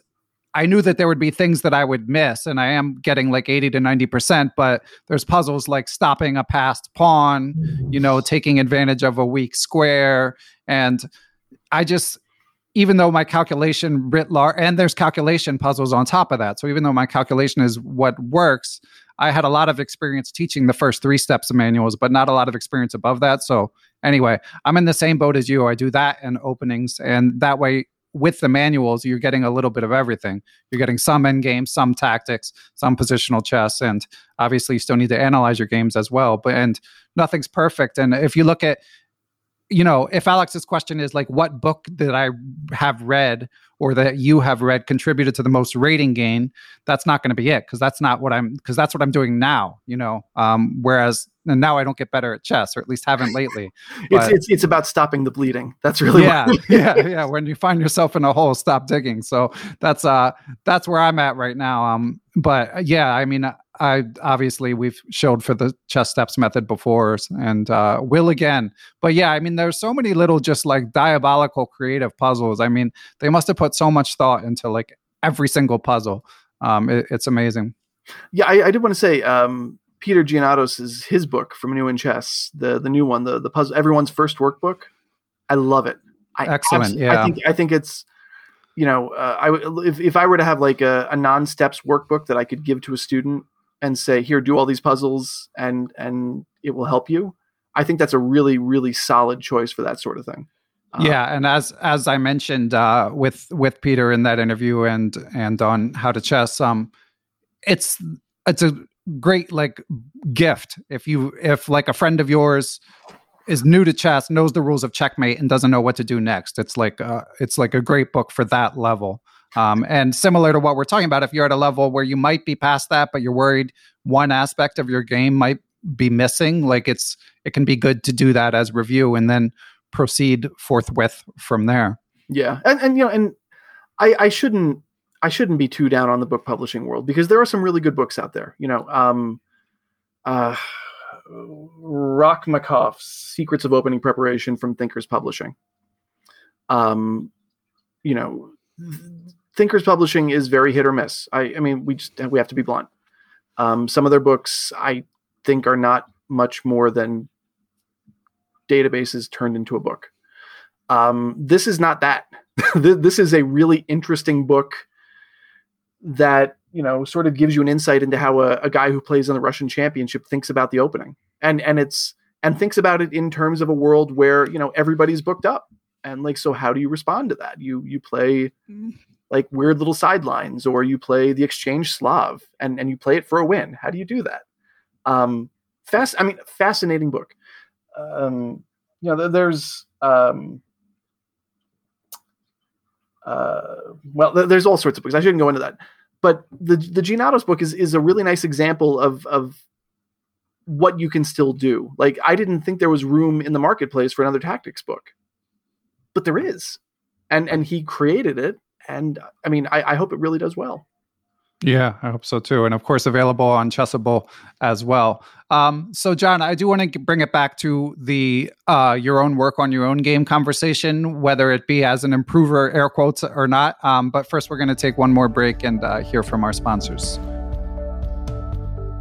I knew that there would be things that I would miss, and I am getting like 80 to 90%, but there's puzzles like stopping a passed pawn, you know, taking advantage of a weak square. And I just, even though my calculation writ large, and there's calculation puzzles on top of that. So even though my calculation is what works, I had a lot of experience teaching the first three steps of manuals, but not a lot of experience above that. So anyway, I'm in the same boat as you. I do that in openings, and that way with the manuals, you're getting a little bit of everything. You're getting some end games, some tactics, some positional chess, and obviously you still need to analyze your games as well. But and nothing's perfect. And if you look at, you know, if Alex's question is like, what book did I have read or that you have read contributed to the most rating gain? That's not going to be it because that's not what I'm because that's what I'm doing now. You know, um, whereas and now I don't get better at chess, or at least haven't lately. It's, it's it's about stopping the bleeding. That's really yeah, yeah, yeah. When you find yourself in a hole, stop digging. So that's uh that's where I'm at right now. Um, but uh, yeah, I mean, I obviously we've showed for the chess steps method before, and uh, will again. But yeah, I mean, there's so many little just like diabolical creative puzzles. I mean, they must have put so much thought into like every single puzzle. Um, it, it's amazing. Yeah, I, I did want to say, um, Peter Giannatos is his book from New in Chess, the the new one, the the puzzle, everyone's first workbook. I love it. I Excellent. yeah. I think I think it's you know uh, I if if I were to have like a, a non steps workbook that I could give to a student and say here do all these puzzles and and it will help you. I think that's a really really solid choice for that sort of thing. Uh, yeah, and as as I mentioned uh, with with Peter in that interview and and on how to chess, um, it's it's a great like gift if you if like a friend of yours is new to chess knows the rules of checkmate and doesn't know what to do next it's like uh, it's like a great book for that level um, and similar to what we're talking about if you're at a level where you might be past that but you're worried one aspect of your game might be missing like it's it can be good to do that as review and then proceed forthwith from there yeah and, and you know and i i shouldn't I shouldn't be too down on the book publishing world because there are some really good books out there. You know, um, uh, Rakhmanov's Secrets of Opening Preparation from Thinkers Publishing. Um, you know, Thinkers Publishing is very hit or miss. I, I mean, we just we have to be blunt. Um, some of their books I think are not much more than databases turned into a book. Um, this is not that. this is a really interesting book that you know sort of gives you an insight into how a, a, guy who plays in the Russian Championship thinks about the opening, and and it's and thinks about it in terms of a world where you know everybody's booked up, and like so how do you respond to that? You you play mm-hmm. Like weird little sidelines, or you play the exchange Slav, and and you play it for a win. How do you do that? Um, fast. I mean, fascinating book. Um, you know, there's um, uh, well, there's all sorts of books. I shouldn't go into that, but the the Giannatos book is is a really nice example of of what you can still do. Like I didn't think there was room in the marketplace for another tactics book, but there is, and and he created it, and I mean I, I hope it really does well. Yeah, I hope so too. And of course, available on Chessable as well. Um, so, John, I do want to bring it back to the uh, your own work on your own game conversation, whether it be as an improver, air quotes, or not. Um, but first, we're going to take one more break and uh, hear from our sponsors.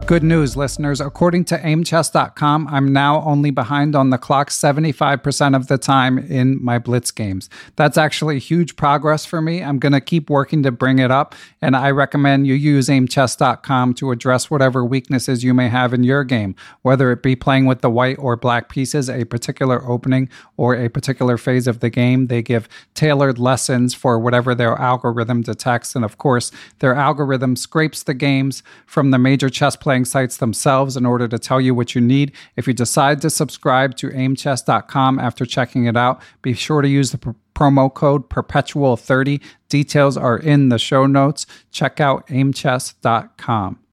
Good news, listeners. According to aimchess.com, I'm now only behind on the clock 75% of the time in my Blitz games. That's actually huge progress for me. I'm going to keep working to bring it up, and I recommend you use aimchess.com to address whatever weaknesses you may have in your game, whether it be playing with the white or black pieces, a particular opening, or a particular phase of the game. They give tailored lessons for whatever their algorithm detects, and of course, their algorithm scrapes the games from the major chess sites themselves in order to tell you what you need. If you decide to subscribe to aimchess.com after checking it out, be sure to use the pr- promo code perpetual30. Details are in the show notes. Check out aimchess.com.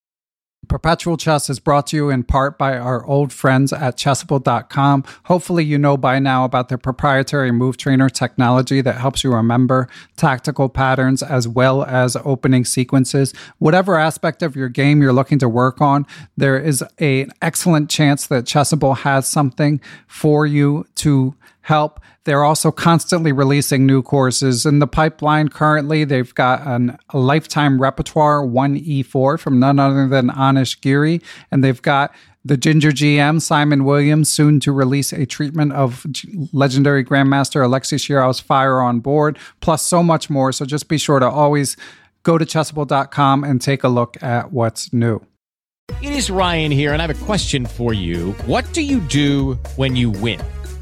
Perpetual Chess is brought to you in part by our old friends at chessable.com. Hopefully, you know by now about their proprietary move trainer technology that helps you remember tactical patterns as well as opening sequences. Whatever aspect of your game you're looking to work on, there is an excellent chance that Chessable has something for you to help. They're also constantly releasing new courses. In the pipeline currently, they've got an, a lifetime repertoire 1E4 from none other than Anish Giri, and they've got the Ginger GM, Simon Williams, soon to release a treatment of legendary Grandmaster Alexei Shirov's Fire on Board, plus so much more. So just be sure to always go to chessable.com and take a look at what's new. It is Ryan here, and I have a question for you. What do you do when you win?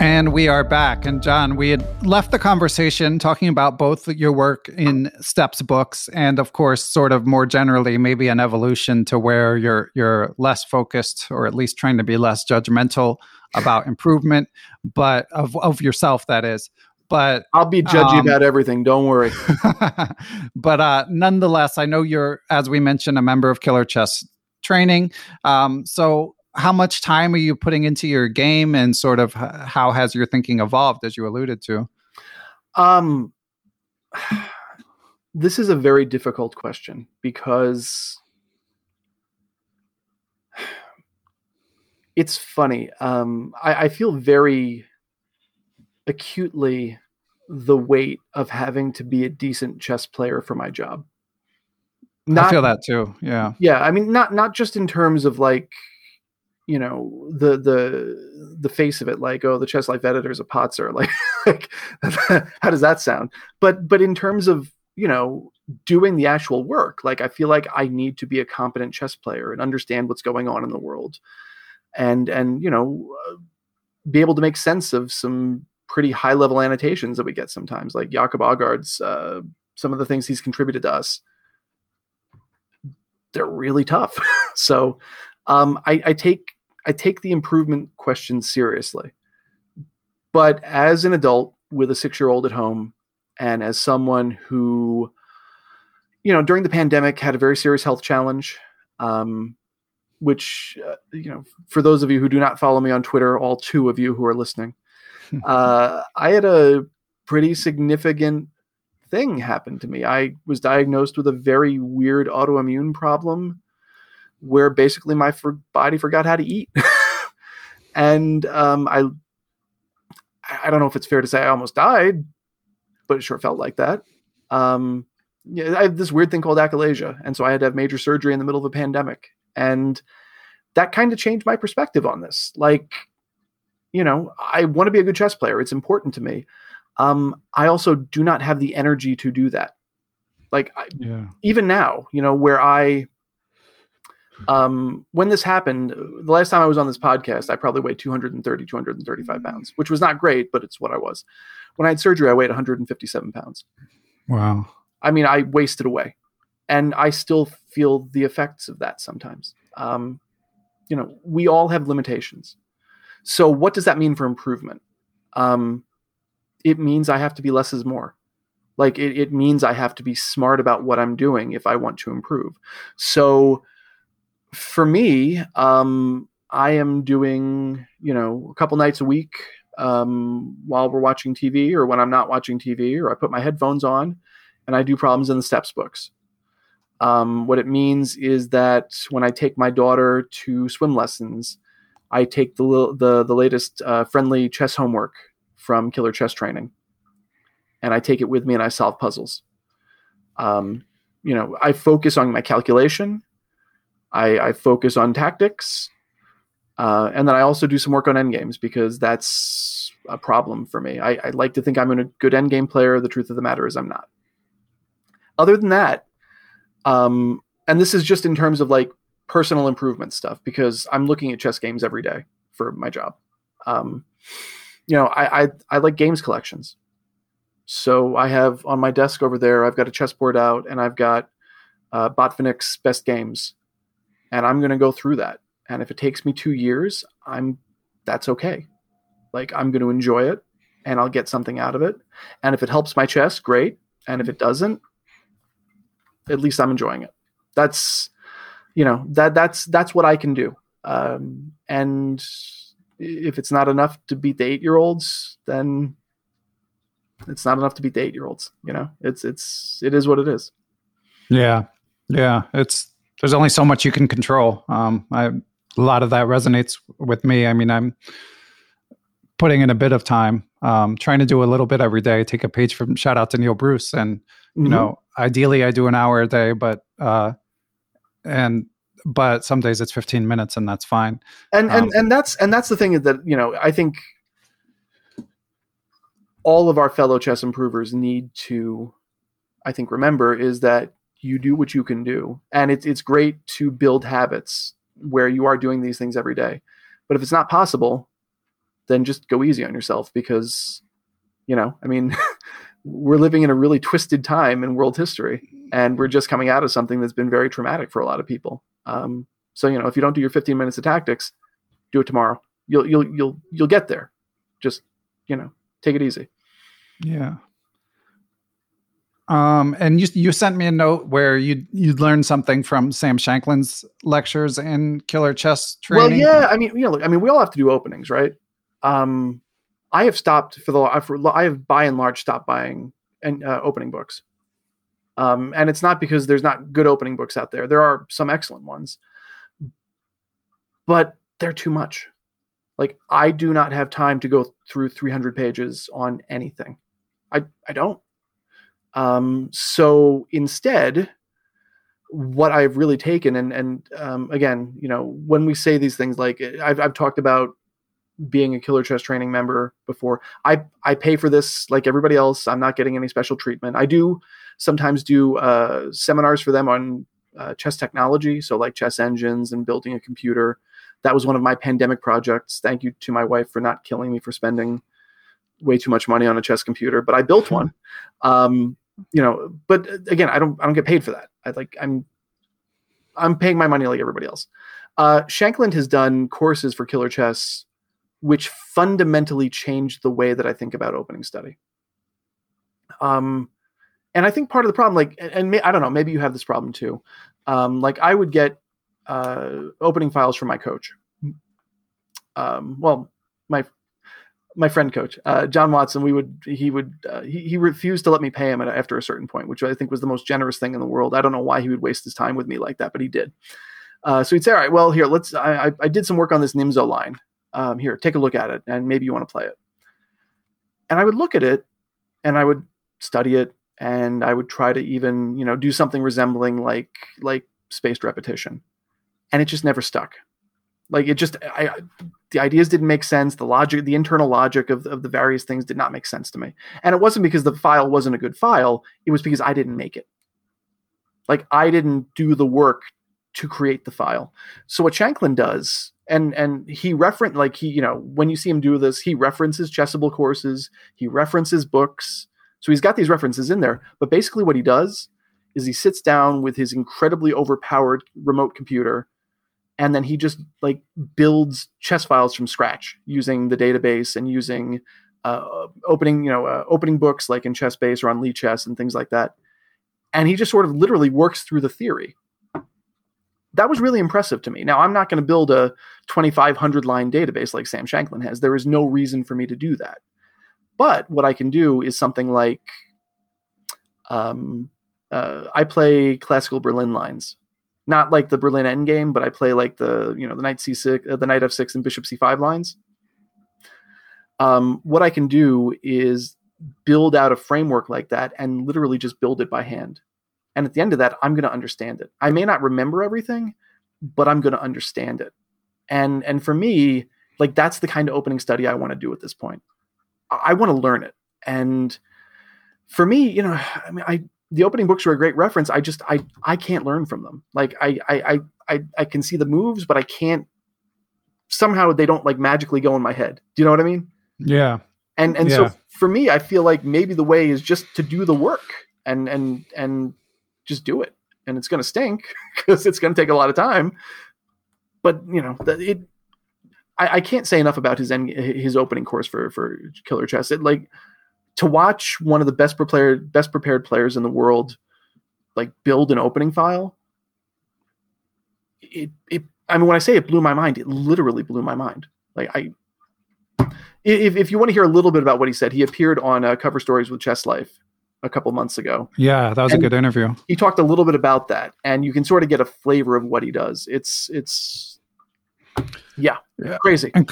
And we are back. And John, we had left the conversation talking about both your work in Steps books and of course sort of more generally maybe an evolution to where you're you're less focused or at least trying to be less judgmental about improvement, but of of yourself that is. But I'll be judgy Um, about everything. Don't worry. but uh, nonetheless, I know you're, as we mentioned, a member of Killer Chess Training. Um, so, how much time are you putting into your game, and sort of how has your thinking evolved, as you alluded to? Um, this is a very difficult question because it's funny. Um, I, I feel very acutely the weight of having to be a decent chess player for my job. I feel that too. Yeah. yeah i mean not not just in terms of like you know the the the face of it like oh the chess life editor is a potzer like like how does that sound but but in terms of you know doing the actual work like i feel like i need to be a competent chess player and understand what's going on in the world and and you know uh, be able to make sense of some pretty high level annotations that we get sometimes like jakob Aagaard's uh, some of the things he's contributed to us they're really tough. so um, I, I take I take the improvement question seriously. But as an adult with a six year old at home, and as someone who, you know, during the pandemic had a very serious health challenge, um, which uh, you know, for those of you who do not follow me on Twitter, all two of you who are listening, uh, I had a pretty significant thing happened to me. I was diagnosed with a very weird autoimmune problem where basically my for- body forgot how to eat. and um, I, I don't know if it's fair to say I almost died, but it sure felt like that. Um, yeah, I have this weird thing called achalasia. And so I had to have major surgery in the middle of a pandemic. And that kind of changed my perspective on this. Like, you know, I want to be a good chess player. It's important to me um, I also do not have the energy to do that. Like I, Yeah. even now, you know, where I, um, when this happened, the last time I was on this podcast, I probably weighed 230, 235 pounds, which was not great, but it's what I was. When I had surgery, I weighed 157 pounds. Wow. I mean, I wasted away, and I still feel the effects of that sometimes. Um, you know, we all have limitations. So, what does that mean for improvement? Um, it means I have to be less is more. Like it, it means I have to be smart about what I'm doing if I want to improve. So, for me, um, I am doing, you know, a couple nights a week um, while we're watching TV or when I'm not watching TV, or I put my headphones on and I do problems in the steps books. Um, what it means is that when I take my daughter to swim lessons, I take the the the latest uh, friendly chess homework from Killer Chess Training, and I take it with me and I solve puzzles. Um, you know, I focus on my calculation. I, I focus on tactics, uh, and then I also do some work on end games because that's a problem for me. I, I like to think I'm a good end game player. The truth of the matter is I'm not. Other than that, um, and this is just in terms of like personal improvement stuff because I'm looking at chess games every day for my job. Um, you know, I, I, I like games collections. So I have on my desk over there, I've got a chessboard out and I've got uh, Botvinnik's best games, and I'm going to go through that. And if it takes me two years, I'm that's okay. Like I'm going to enjoy it, and I'll get something out of it. And if it helps my chest, great. And if it doesn't, at least I'm enjoying it. That's you know that that's that's what I can do. Um, and if it's not enough to beat the eight year olds, then it's not enough to beat the eight year olds. You know, it's it's it is what it is. Yeah, yeah. It's there's only so much you can control. Um, I a lot of that resonates with me. I mean, I'm putting in a bit of time, um, trying to do a little bit every day. Take a page from shout out to Neil Bruce, and you mm-hmm. know, ideally I do an hour a day, but uh, and but some days it's 15 minutes and that's fine and um, and and that's and that's the thing that you know i think all of our fellow chess improvers need to i think remember is that you do what you can do. And it's it's great to build habits where you are doing these things every day. But if it's not possible then just go easy on yourself because you know i mean we're living in a really twisted time in world history and we're just coming out of something that's been very traumatic for a lot of people. Um, so you know if you don't do your 15 minutes of tactics do it tomorrow. You'll you'll you'll you'll get there. Just you know take it easy. Yeah um, and you you sent me a note where you you learned something from Sam Shankland's lectures in Killer Chess Training. Well, yeah, I mean, you know, I mean, we all have to do openings, right? Um, I have stopped for the for, I have by and large stopped buying and uh, opening books. Um, and it's not because there's not good opening books out there. There are some excellent ones, but they're too much. Like I do not have time to go through 300 pages on anything. I I don't. Um, so instead, what I've really taken and and um, again, you know, when we say these things, like I've I've talked about being a killer chess training member before. I I pay for this like everybody else. I'm not getting any special treatment. I do sometimes do uh, seminars for them on uh, chess technology, so like chess engines and building a computer. That was one of my pandemic projects. Thank you to my wife for not killing me for spending way too much money on a chess computer, but I built one. Um, you know, but again, I don't I don't get paid for that. I like I'm I'm paying my money like everybody else. Uh, Shankland has done courses for Killer Chess which fundamentally changed the way that I think about opening study. Um, and I think part of the problem, like, and, and may, I don't know, maybe you have this problem too. Um, like, I would get uh, opening files from my coach. Um, well, my my friend coach uh, John Watson, we would he would uh, he, he refused to let me pay him after a certain point, which I think was the most generous thing in the world. I don't know why he would waste his time with me like that, but he did. Uh, so he'd say, "All right, well, here, let's." I, I did some work on this Nimzo line, um, here, take a look at it, and maybe you want to play it. And I would look at it, and I would study it, and I would try to even, you know, do something resembling like like spaced repetition, and it just never stuck. Like it just, I, the ideas didn't make sense. The logic, the internal logic of, of the various things did not make sense to me. And it wasn't because the file wasn't a good file. It was because I didn't make it. Like I didn't do the work to create the file. So what Shankland does and and he reference like he you know when you see him do this he references chessable courses he references books so he's got these references in there but basically what he does is he sits down with his incredibly overpowered remote computer and then he just like builds chess files from scratch using the database and using uh, opening you know uh, opening books like in chessbase or on lichess and things like that and he just sort of literally works through the theory that was really impressive to me. Now I'm not going to build a 2,500 line database like Sam Shankland has. There is no reason for me to do that. But what I can do is something like um, uh, I play classical Berlin lines, not like the Berlin Endgame, but I play like the you know the knight c6, uh, the knight f6, and bishop c5 lines. Um, what I can do is build out a framework like that and literally just build it by hand. And at the end of that, I'm going to understand it. I may not remember everything, but I'm going to understand it. And and for me, like that's the kind of opening study I want to do at this point. I, I want to learn it. And for me, you know, I mean, I the opening books are a great reference. I just I I can't learn from them. Like I I I I can see the moves, but I can't. Somehow they don't like magically go in my head. Do you know what I mean? Yeah. And and Yeah. so for me, I feel like maybe the way is just to do the work and and and just do it. And it's going to stink because it's going to take a lot of time. But you know, that it. I, I can't say enough about his end, his opening course for for Killer Chess. It like to watch one of the best prepared best prepared players in the world like build an opening file. It it. I mean, when I say it blew my mind, it literally blew my mind. Like I if, if you want to hear a little bit about what he said, he appeared on uh, Cover Stories with Chess Life a couple months ago. Yeah, that was a good interview. He talked a little bit about that, and you can sort of get a flavor of what he does. It's it's yeah, Yeah. crazy. And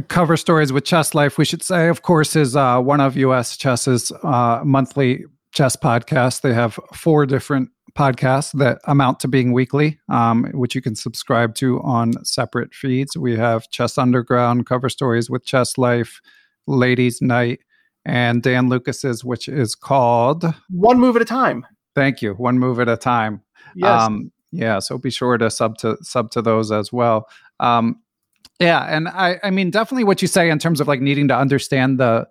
cover stories with Chess Life, we should say, of course, is uh, one of US Chess's uh, monthly chess podcasts. They have four different podcasts that amount to being weekly, um, which you can subscribe to on separate feeds. We have Chess Underground, Cover Stories with Chess Life, Ladies Night, and Dan Lucas's, which is called, One move at a time. thank you, One Move at a Time. Yes. Um, yeah, so be sure to sub to sub to those as well. Um, yeah, and I I mean definitely what you say in terms of like needing to understand the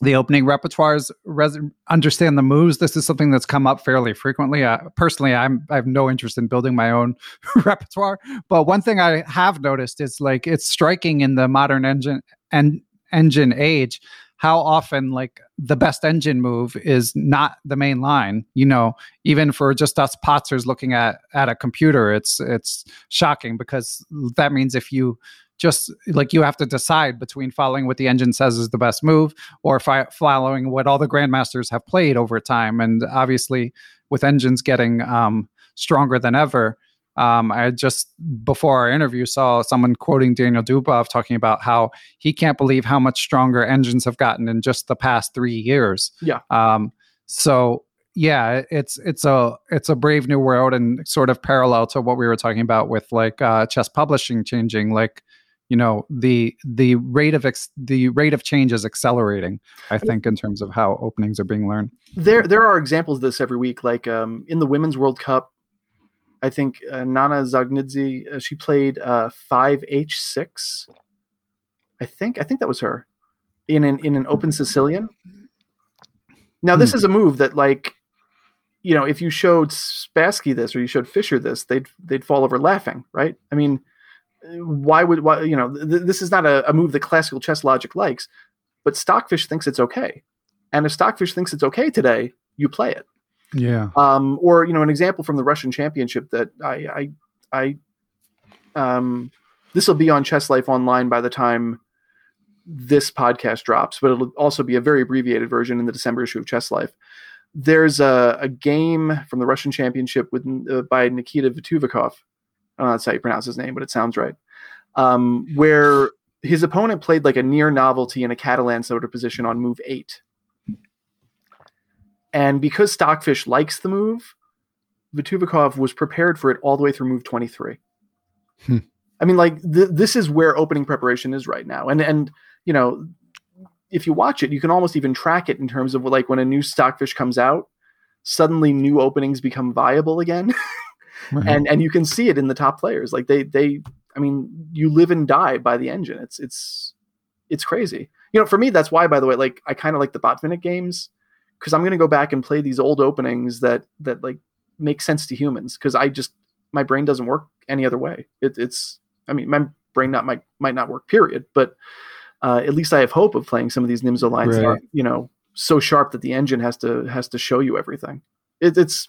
the opening repertoires, res- understand the moves. This is something that's come up fairly frequently. Uh, personally, I'm I have no interest in building my own repertoire, but one thing I have noticed is like it's striking in the modern engine and engine age how often like the best engine move is not the main line you know even for just us patzers looking at at a computer it's it's shocking because that means if you just like you have to decide between following what the engine says is the best move or fi- following what all the grandmasters have played over time. And obviously with engines getting um, stronger than ever um, I just before our interview saw someone quoting Daniel Dubov talking about how he can't believe how much stronger engines have gotten in just the past three years. Yeah. Um, so yeah, it's it's a it's a brave new world and sort of parallel to what we were talking about with like uh, chess publishing changing. Like you know the the rate of ex- the rate of change is accelerating. I think in terms of how openings are being learned. there there are examples of this every week. Like um, in the Women's World Cup, I think uh, Nana Zagnidze uh, she played uh, five H six. I think I think that was her. In an in an open Sicilian. Now this is a move that like you know if you showed Spassky this or you showed Fischer this they'd they'd fall over laughing right? I mean why would why you know th- this is not a, a move that classical chess logic likes but Stockfish thinks it's okay. And if Stockfish thinks it's okay today you play it Yeah. um, or you know an example from the Russian Championship that I I, I um, this will be on Chess Life online by the time this podcast drops, but it'll also be a very abbreviated version in the December issue of Chess Life. There's a, a game from the Russian Championship with uh, by Nikita Vituvikov. I don't know that's how you pronounce his name, but it sounds right. Um, where his opponent played like a near novelty in a Catalan sort of position on move eight. And because Stockfish likes the move, Vituvikov was prepared for it all the way through move 23. Hmm. I mean, like th- this is where opening preparation is right now. And and you know, if you watch it, you can almost even track it in terms of like when a new Stockfish comes out, suddenly new openings become viable again. Right. and and you can see it in the top players. Like they they I mean, you live and die by the engine. It's it's it's crazy. You know, for me, that's why, by the way, like I kind of like the Botvinnik games because I'm going to go back and play these old openings that that like make sense to humans because I just my brain doesn't work any other way. It, it's I mean, my brain not might might not work. Period. But uh, at least I have hope of playing some of these Nimzo lines that are you know so sharp that the engine has to has to show you everything. It, it's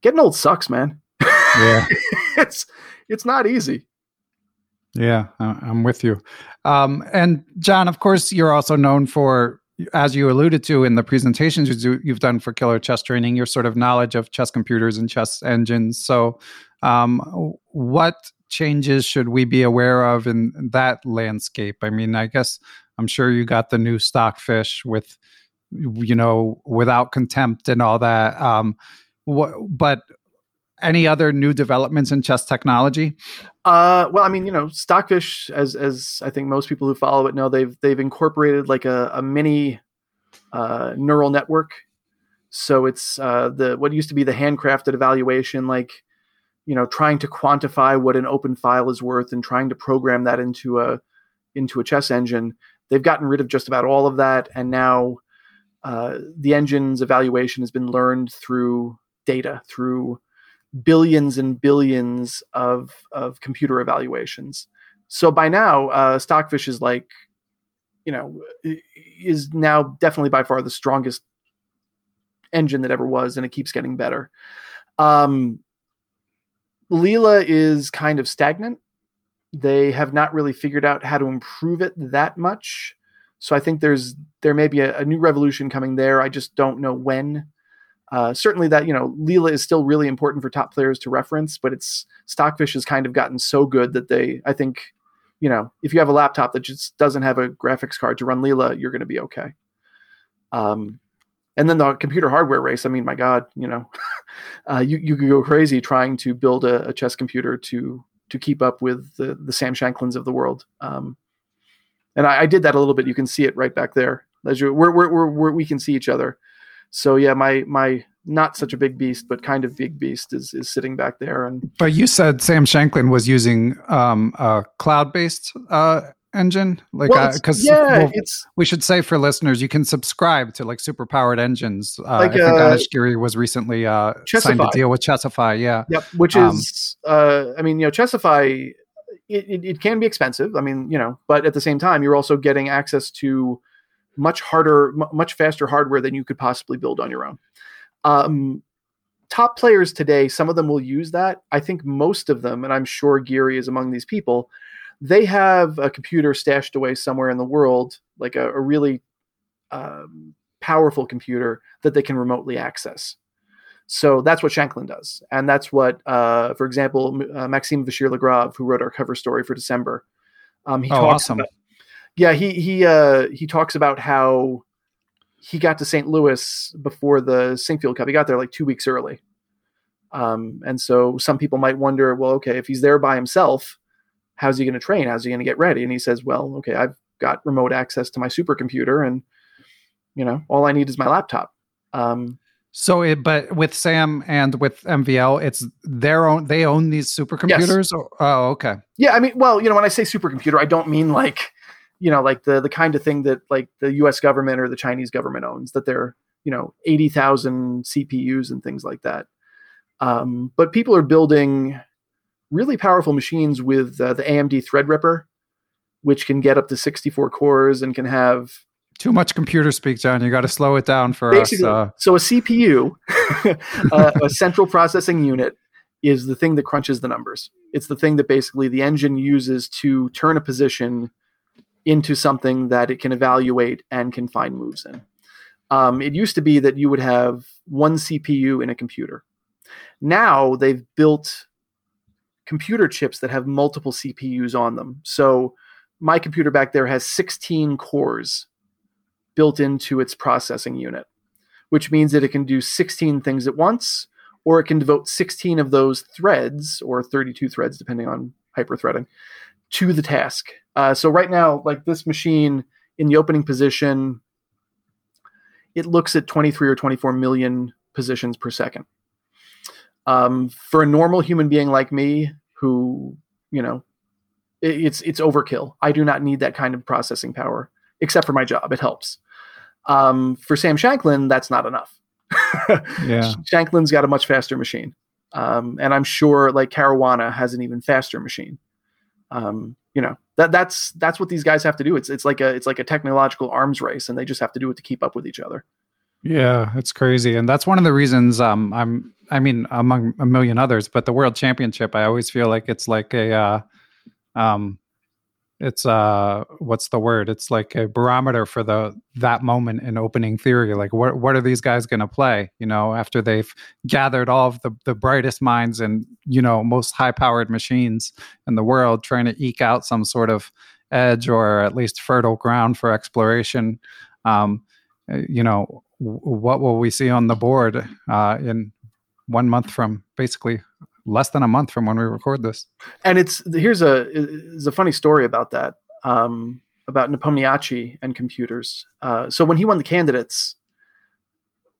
getting old sucks, man. Yeah. it's it's not easy. Yeah, I'm with you. Um, and John, of course, you're also known for, as you alluded to in the presentations you've done for Killer Chess Training, your sort of knowledge of chess computers and chess engines. So, um, what changes should we be aware of in that landscape? I mean, I guess I'm sure you got the new stockfish with, you know, without contempt and all that. Um, what, but any other new developments in chess technology? Uh, well, I mean, you know, Stockfish, as as I think most people who follow it know, they've they've incorporated like a, a mini uh, neural network. So it's uh, the what used to be the handcrafted evaluation, like you know, trying to quantify what an open file is worth and trying to program that into a into a chess engine. They've gotten rid of just about all of that, and now uh, the engine's evaluation has been learned through data, through billions and billions of of computer evaluations. So by now, uh, Stockfish is like, you know, is now definitely by far the strongest engine that ever was, and it keeps getting better. Um, Leela is kind of stagnant. They have not really figured out how to improve it that much. So I think there's there may be a, a new revolution coming there. I just don't know when. Uh, certainly that you know Leela is still really important for top players to reference, but it's Stockfish has kind of gotten so good that they I think you know if you have a laptop that just doesn't have a graphics card to run Leela, you're going to be okay. Um, and then the computer hardware race. I mean, my God, you know, uh, you you could go crazy trying to build a, a, chess computer to to keep up with the the Sam Shanklands of the world. Um, and I, I, did that a little bit. You can see it right back there. As you, we're, we're, we're, we can see each other. So yeah, my my not such a big beast, but kind of big beast is is sitting back there. And but you said Sam Shankland was using um, a cloud based uh, engine, like because well, uh, yeah, well, it's we should say for listeners, you can subscribe to like super powered engines. Uh, like, I think uh, Anish Giri was recently uh, signed a deal with Chessify. Yeah, yep. Which um, is, uh, I mean, you know, Chessify. It, it, it can be expensive. I mean, you know, but at the same time, you're also getting access to much harder, m- much faster hardware than you could possibly build on your own. Um, top players today, some of them will use that. I think most of them, and I'm sure Giri is among these people, they have a computer stashed away somewhere in the world, like a, a really um, powerful computer that they can remotely access. So that's what Shankland does, and that's what, uh, for example, uh, Maxime Vachier-Lagrave, who wrote our cover story for December, um, he oh, talks awesome. about yeah, he he uh, he talks about how he got to St. Louis before the Sinquefield Cup. He got there like two weeks early. Um, and so some people might wonder, well, okay, if he's there by himself, how's he going to train? How's he going to get ready? And he says, well, okay, I've got remote access to my supercomputer, and you know, all I need is my laptop. Um, so, it, but with Sam and with MVL, it's their own. They own these supercomputers. Yes. Or, oh, okay. Yeah, I mean, well, you know, when I say supercomputer, I don't mean like you know, like the the kind of thing that like the U.S. government or the Chinese government owns, that they're you know eighty thousand CPUs and things like that. Um, but people are building really powerful machines with uh, the AMD Threadripper, which can get up to sixty four cores and can have too much computer speak, John. You got to slow it down for Basically, us. Uh... So a CPU, uh, a central processing unit, is the thing that crunches the numbers. It's the thing that basically the engine uses to turn a position into something that it can evaluate and can find moves in. Um, it used to be that you would have one CPU in a computer. Now they've built computer chips that have multiple CPUs on them. So my computer back there has 16 cores built into its processing unit, which means that it can do 16 things at once, or it can devote 16 of those threads, or 32 threads, depending on hyperthreading, to the task. Uh, so right now, like this machine in the opening position, it looks at 23 or 24 million positions per second. Um, for a normal human being like me, who you know, it, it's it's overkill. I do not need that kind of processing power, except for my job. It helps. Um, for Sam Shankland, that's not enough. yeah, Shankland's got a much faster machine, um, and I'm sure like Caruana has an even faster machine. Um, you know that that's that's what these guys have to do. It's it's like a it's like a technological arms race, and they just have to do it to keep up with each other. Yeah, it's crazy, and that's one of the reasons um, I'm. I mean, among a million others, but the World Championship, I always feel like it's like a, uh, um, it's uh, what's the word? It's like a barometer for the that moment in opening theory. Like, what what are these guys going to play? You know, after they've gathered all of the the brightest minds and you know most high powered machines in the world, trying to eke out some sort of edge or at least fertile ground for exploration. Um, uh, you know, what will we see on the board uh, in one month from basically less than a month from when we record this? And it's here's a is a funny story about that um, about Nepomniachtchi and computers. Uh, so when he won the candidates,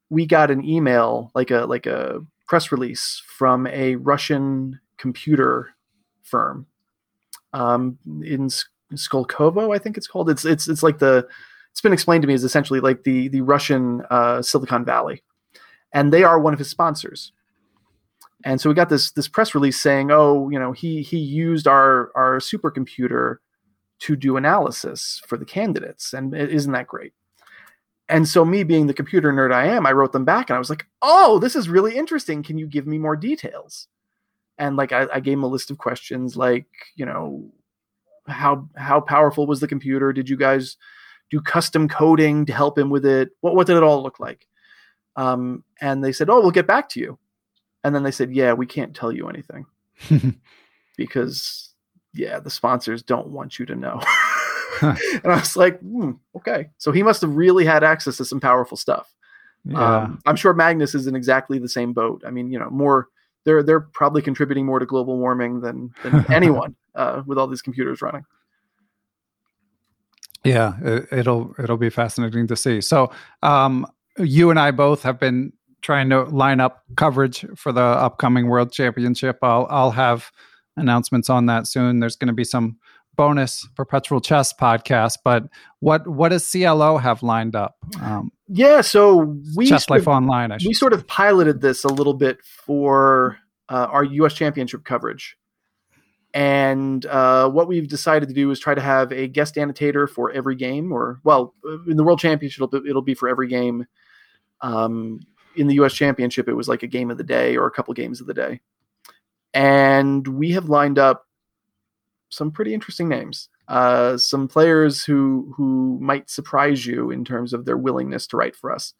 we got an email like a like a press release from a Russian computer firm um, in Skolkovo, I think it's called. It's it's it's like the it's been explained to me as essentially like the the Russian uh, Silicon Valley, and they are one of his sponsors. And so we got this this press release saying, "Oh, you know, he he used our our supercomputer to do analysis for the candidates, and isn't that great?" And so, me being the computer nerd I am, I wrote them back and I was like, "Oh, this is really interesting. Can you give me more details?" And like, I, I gave him a list of questions, like, you know, how how powerful was the computer? Did you guys do custom coding to help him with it? What what did it all look like? Um, and they said, "Oh, we'll get back to you." And then they said, "Yeah, we can't tell you anything because yeah, the sponsors don't want you to know." and I was like, hmm, "Okay." So he must have really had access to some powerful stuff. Yeah. Um, I'm sure Magnus is in exactly the same boat. I mean, you know, more they're they're probably contributing more to global warming than than anyone uh, with all these computers running. Yeah, it, will it'll be fascinating to see. So, um, you and I both have been trying to line up coverage for the upcoming World Championship. I'll I'll have announcements on that soon. There's going to be some bonus perpetual chess podcast. But what what does CLO have lined up? Um, yeah, so we Chess Life Online. we sort of piloted this a little bit for uh, our U.S. Championship coverage. And uh, what we've decided to do is try to have a guest annotator for every game, or well, in the World Championship, it'll be, it'll be for every game. Um, in the U.S. Championship, it was like a game of the day or a couple games of the day, and we have lined up some pretty interesting names. Uh, some players who who might surprise you in terms of their willingness to write for us.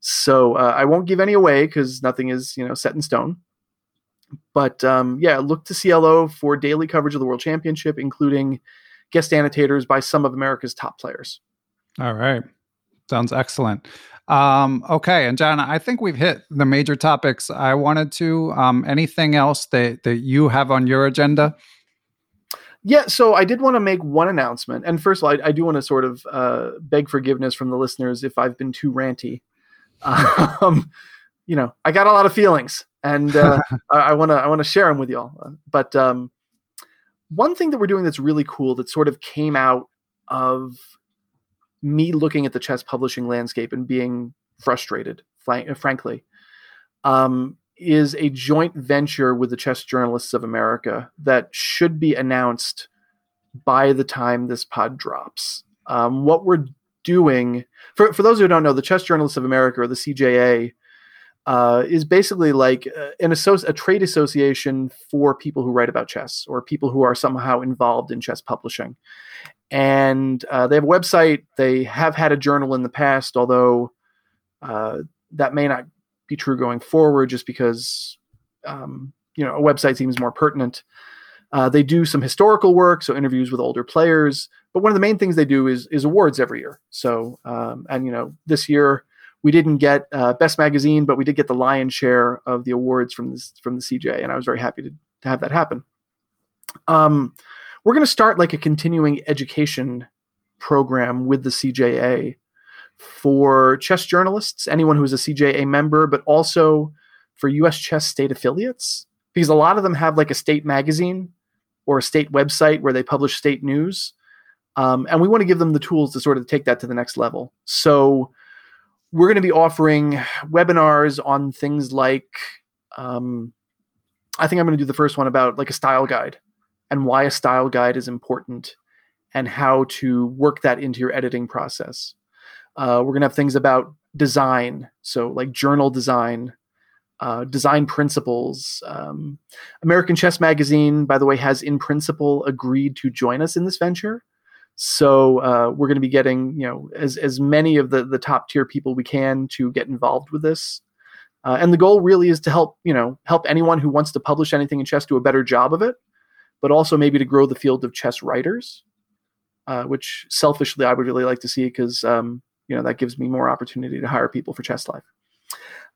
So uh, I won't give any away because nothing is you know set in stone but um, yeah, look to CLO for daily coverage of the World Championship, including guest annotators by some of America's top players. All right. Sounds excellent. Um, okay, and John, I think we've hit the major topics I wanted to. Um, anything else that, that you have on your agenda? Yeah, so I did want to make one announcement. And first of all, I, I do want to sort of uh, beg forgiveness from the listeners if I've been too ranty. Um, you know, I got a lot of feelings and uh, I want to I want to share them with y'all. But um, one thing that we're doing that's really cool that sort of came out of me looking at the chess publishing landscape and being frustrated, frankly, um, is a joint venture with the Chess Journalists of America that should be announced by the time this pod drops. Um, what we're doing, for, for those who don't know, the Chess Journalists of America, or the CJA, uh, is basically like uh, an a trade association for people who write about chess or people who are somehow involved in chess publishing. And uh, they have a website. They have had a journal in the past, although uh, that may not be true going forward, just because um, you know a website seems more pertinent. Uh, they do some historical work, so interviews with older players. But one of the main things they do is is awards every year. So, um, and you know, this year we didn't get uh, best magazine, but we did get the lion's share of the awards from this from the CJ, and I was very happy to, to have that happen. Um, we're going to start like a continuing education program with the CJA for chess journalists, anyone who's a CJA member, but also for U.S. chess state affiliates, because a lot of them have like a state magazine or a state website where they publish state news. Um, and we want to give them the tools to sort of take that to the next level. So we're going to be offering webinars on things like um, i think i'm going to do the first one about like a style guide and why a style guide is important and how to work that into your editing process Uh, we're going to have things about design, so like journal design, uh, design principles. Um, American Chess Magazine, by the way, has in principle agreed to join us in this venture. So uh, we're going to be getting, you know, as as many of the the top tier people we can to get involved with this. Uh, and the goal really is to help, you know, help anyone who wants to publish anything in chess do a better job of it, but also maybe to grow the field of chess writers, uh, which selfishly I would really like to see because um, you know that gives me more opportunity to hire people for Chess Life.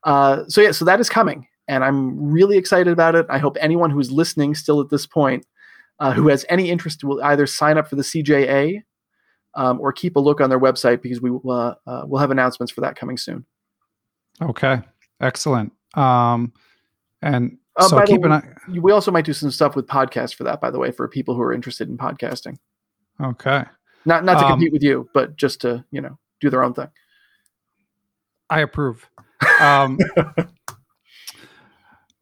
Uh, so yeah, so that is coming, and I'm really excited about it. I hope anyone who's listening still at this point, uh, who has any interest, will either sign up for the CJA um, or keep a look on their website because we will uh, uh, we'll have announcements for that coming soon. Okay, excellent. Um, and Uh, so keep an eye. We also might do some stuff with podcasts for that, by the way, for people who are interested in podcasting. Okay, Not not to Um, compete with you, but just to you know do their own thing. I approve. Um,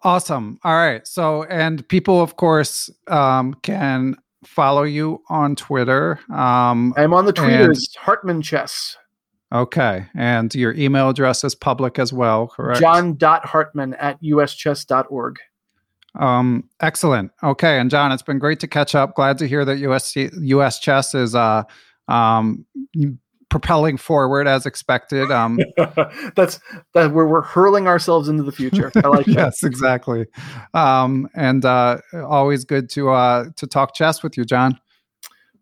awesome. All right. So, and people, of course, um, can follow you on Twitter. Um, I'm on the and- tweeters, Hartman Chess. Okay, and your email address is public as well, correct? John.hartman at uschess.org. Um, excellent. Okay, and John, it's been great to catch up. Glad to hear that US US chess is uh um propelling forward as expected. Um, That's that where we're hurling ourselves into the future. I like that. yes, exactly. Um, and uh, always good to uh to talk chess with you, John.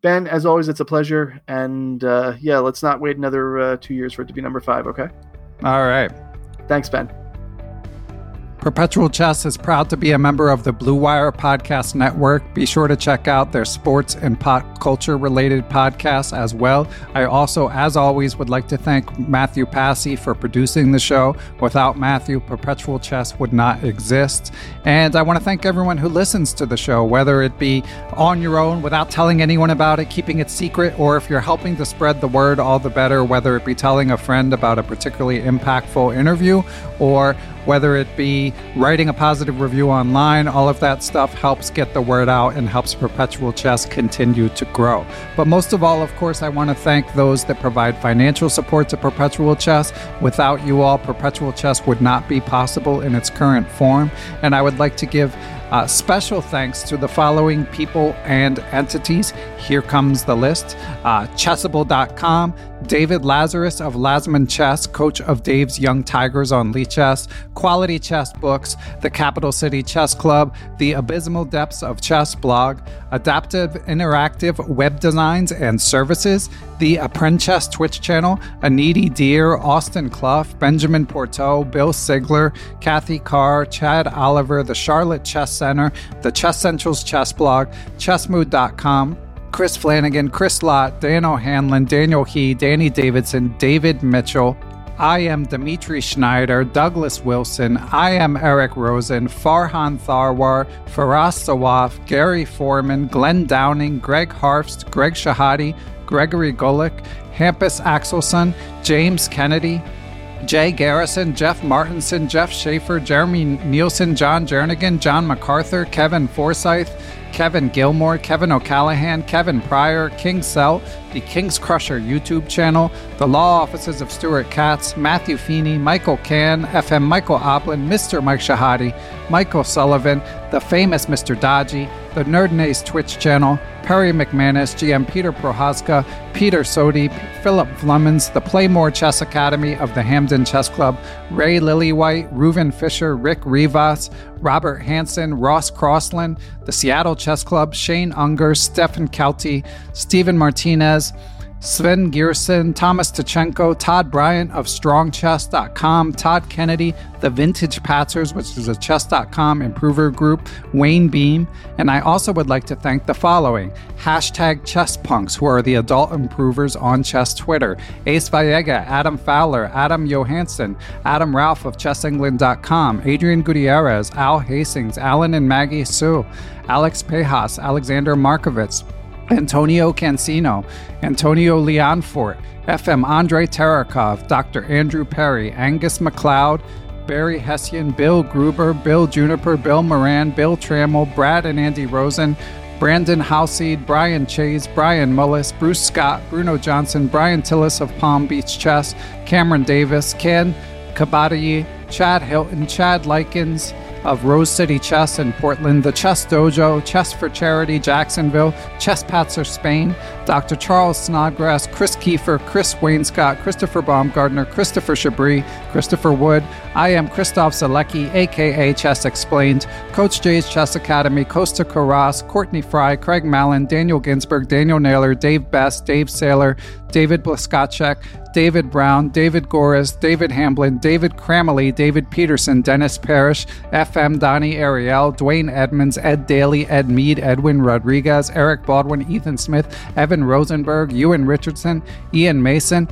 Ben, as always, it's a pleasure. And uh, yeah, let's not wait another uh, two years for it to be number five, okay? All right. Thanks, Ben. Perpetual Chess is proud to be a member of the Blue Wire Podcast Network. Be sure to check out their sports and pop culture related podcasts as well. I also, as always, would like to thank Matthew Passy for producing the show. Without Matthew, Perpetual Chess would not exist. And I want to thank everyone who listens to the show, whether it be on your own without telling anyone about it, keeping it secret, or if you're helping to spread the word, all the better, whether it be telling a friend about a particularly impactful interview or whether it be writing a positive review online, all of that stuff helps get the word out and helps Perpetual Chess continue to grow. But most of all, of course, I want to thank those that provide financial support to Perpetual Chess. Without you all, Perpetual Chess would not be possible in its current form. And I would like to give uh, special thanks to the following people and entities. Here comes the list uh, Chessable.com, David Lazarus of Lasman Chess, coach of Dave's Young Tigers on Lichess, Quality Chess Books, the Capital City Chess Club, the Abysmal Depths of Chess blog, Adaptive Interactive Web Designs and Services, the Apprentice Twitch channel, A Needy Deer, Austin Clough, Benjamin Porteau, Bill Sigler, Kathy Carr, Chad Oliver, the Charlotte Chess Center, the Chess Central's chess blog, chessmood.com, Chris Flanagan, Chris Lott, Dan O'Hanlon, Daniel He, Danny Davidson, David Mitchell. I am Dimitri Schneider, Douglas Wilson. I am Eric Rosen, Farhan Tharwar, Faraz Sawaf, Gary Foreman, Glenn Downing, Greg Harfst, Greg Shahade, Gregory Golick, Hampus Axelson, James Kennedy, Jay Garrison, Jeff Martinson, Jeff Schaefer, Jeremy Nielsen, John Jernigan, John MacArthur, Kevin Forsyth, Kevin Gilmore, Kevin O'Callahan, Kevin Pryor, King Cell, the King's Crusher YouTube channel, the law offices of Stuart Katz, Matthew Feeney, Michael Can, FM Michael Oplin, Mr. Mike Shahade, Michael Sullivan, the famous Mr. Dodgy, the Nerd Nace Twitch channel, Perry McManus, GM Peter Prohaska, Peter Sodi, Philip Flemons, the Playmore Chess Academy of the Hamden Chess Club, Ray Lillywhite, Reuven Fisher, Rick Rivas, Robert Hansen, Ross Crossland, the Seattle Chess Club, Shane Unger, Stefan Kelty, Stephen Martinez, Sven Gierson, Thomas Tachenko, Todd Bryant of StrongChess.com, Todd Kennedy, The Vintage Patzers, which is a Chess.com improver group, Wayne Beam, and I also would like to thank the following hashtag ChessPunks, who are the adult improvers on chess Twitter, Ace Vallega, Adam Fowler, Adam Johansson, Adam Ralph of ChessEngland.com, Adrian Gutierrez, Al Hastings, Alan and Maggie Sue, Alex Pejas, Alexander Markovitz, Antonio Cancino, Antonio Leonfort, FM Andre Terakov, Dr. Andrew Perry, Angus McLeod, Barry Hessian, Bill Gruber, Bill Juniper, Bill Moran, Bill Trammell, Brad and Andy Rosen, Brandon Halseed, Brian Chase, Brian Mullis, Bruce Scott, Bruno Johnson, Brian Tillis of Palm Beach Chess, Cameron Davis, Ken Kabatayi, Chad Hilton, Chad Likens of Rose City Chess in Portland, the Chess Dojo, Chess for Charity Jacksonville, Chess Patzer Spain, Dr. Charles Snodgrass, Chris Kiefer, Chris Wainscott, Christopher Baumgardner, Christopher Chabris, Christopher Wood. I am Christof Sielecki, aka Chess Explained, Coach J's Chess Academy, Costa Carras, Courtney Fry, Craig Mallon, Daniel Ginsberg, Daniel Naylor, Dave Best, Dave Saylor, David Blaskacek, David Brown, David Goris, David Hamblin, David Cramley, David Peterson, Dennis Parrish, FM Donnie Ariel, Dwayne Edmonds, Ed Daly, Ed Mead, Edwin Rodriguez, Eric Baldwin, Ethan Smith, Evan Rosenberg, Ewan Richardson, Ian Mason,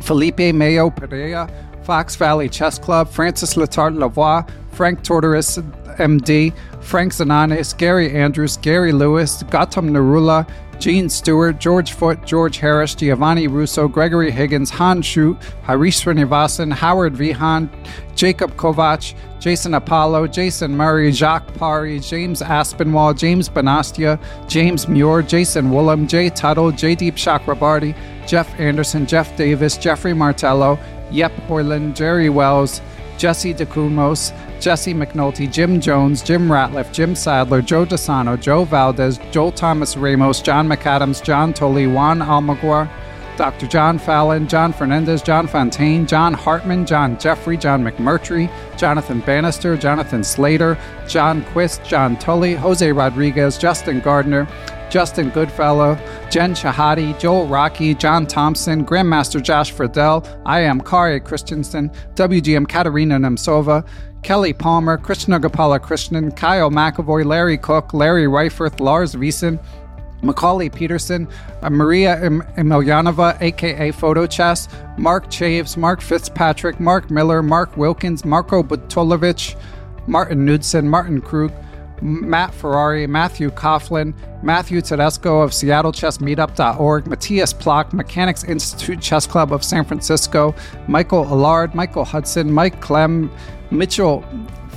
Felipe Mayo Pereira, Fox Valley Chess Club, Francis Letard Lavoie, Frank Tortoris, MD, Frank Zananes, Gary Andrews, Gary Lewis, Gautam Narula, Gene Stewart, George Foote, George Harris, Giovanni Russo, Gregory Higgins, Han Shu, Harish Srinivasan, Howard Vihan, Jacob Kovac, Jason Apollo, Jason Murray, Jacques Pari, James Aspinwall, James Benastia, James Muir, Jason Woolham, Jay Tuttle, Jaydeep Chakrabarty, Jeff Anderson, Jeff Davis, Jeffrey Martello, Yep Hoyland, Jerry Wells, Jesse DeCumos, Jesse McNulty, Jim Jones, Jim Ratliff, Jim Sadler, Joe DeSano, Joe Valdez, Joel Thomas Ramos, John McAdams, John Tully, Juan Almaguer, Dr. John Fallon, John Fernandez, John Fontaine, John Hartman, John Jeffrey, John McMurtry, Jonathan Bannister, Jonathan Slater, John Quist, John Tully, Jose Rodriguez, Justin Gardner, Justin Goodfellow, Jen Shahade, Joel Rocky, John Thompson, Grandmaster Josh Friedel, I am Kari Christensen, WGM Katerina Nemcova, Kelly Palmer, Krishna Gopala Krishnan, Kyle McAvoy, Larry Cook, Larry Reiferth, Lars Wiesen, Macaulay Peterson, uh, Maria em- Emelianova, aka Photo Chess, Mark Chaves, Mark Fitzpatrick, Mark Miller, Mark Wilkins, Marco Butolovich, Martin Knudsen, Martin Krug, Matt Ferrari, Matthew Coughlin, Matthew Tedesco of SeattleChessMeetup.org, Matthias Plock, Mechanics Institute Chess Club of San Francisco, Michael Allard, Michael Hudson, Mike Clem, Mitchell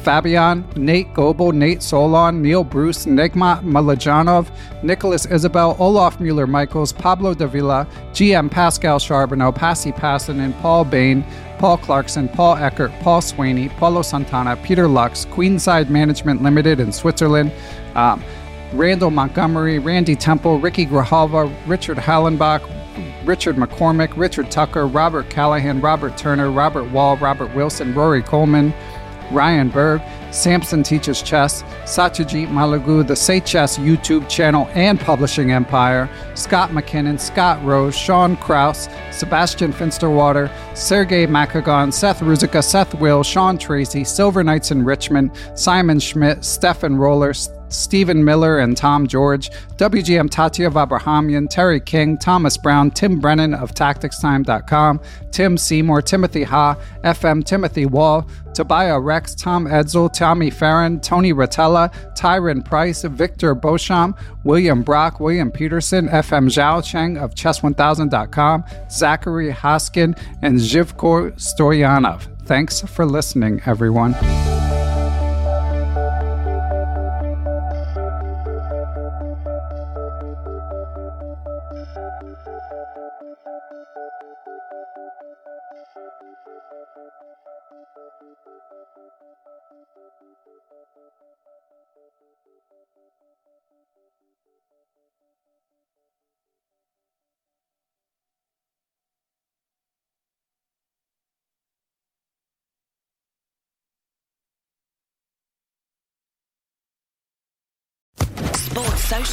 Fabian, Nate Goebel, Nate Solon, Neil Bruce, Nigma Malajanov, Nicholas Isabel, Olaf Mueller Michaels, Pablo Davila, GM Pascal Charbonneau, Passy Passon, and Paul Bain, Paul Clarkson, Paul Eckert, Paul Swaney, Paulo Santana, Peter Lux, Queenside Management Limited in Switzerland, um, Randall Montgomery, Randy Temple, Ricky Grijalva, Richard Hallenbach, Richard McCormick, Richard Tucker, Robert Callahan, Robert Turner, Robert Wall, Robert Wilson, Rory Coleman, Ryan Berg, Samson Teaches Chess, Satyajit Malagu, the Say Chess YouTube channel and publishing empire, Scott McKinnon, Scott Rose, Sean Kraus, Sebastian Finsterwater, Sergey Makagon, Seth Ruzicka, Seth Will, Sean Tracy, Silver Knights in Richmond, Simon Schmidt, Stefan Roller, Stephen Miller and Tom George, WGM Tatev Abrahamyan, Terry King, Thomas Brown, Tim Brennan of TacticsTime.com, Tim Seymour, Timothy Ha, FM Timothy Wall, Tobiah Rex, Tom Edsel, Tommy Farron, Tony Rotella, Tyron Price, Victor Beauchamp, William Brock, William Peterson, FM Zhao Cheng of Chess1000.com, Zachary Hoskin, and Zhivko Stoyanov. Thanks for listening, everyone.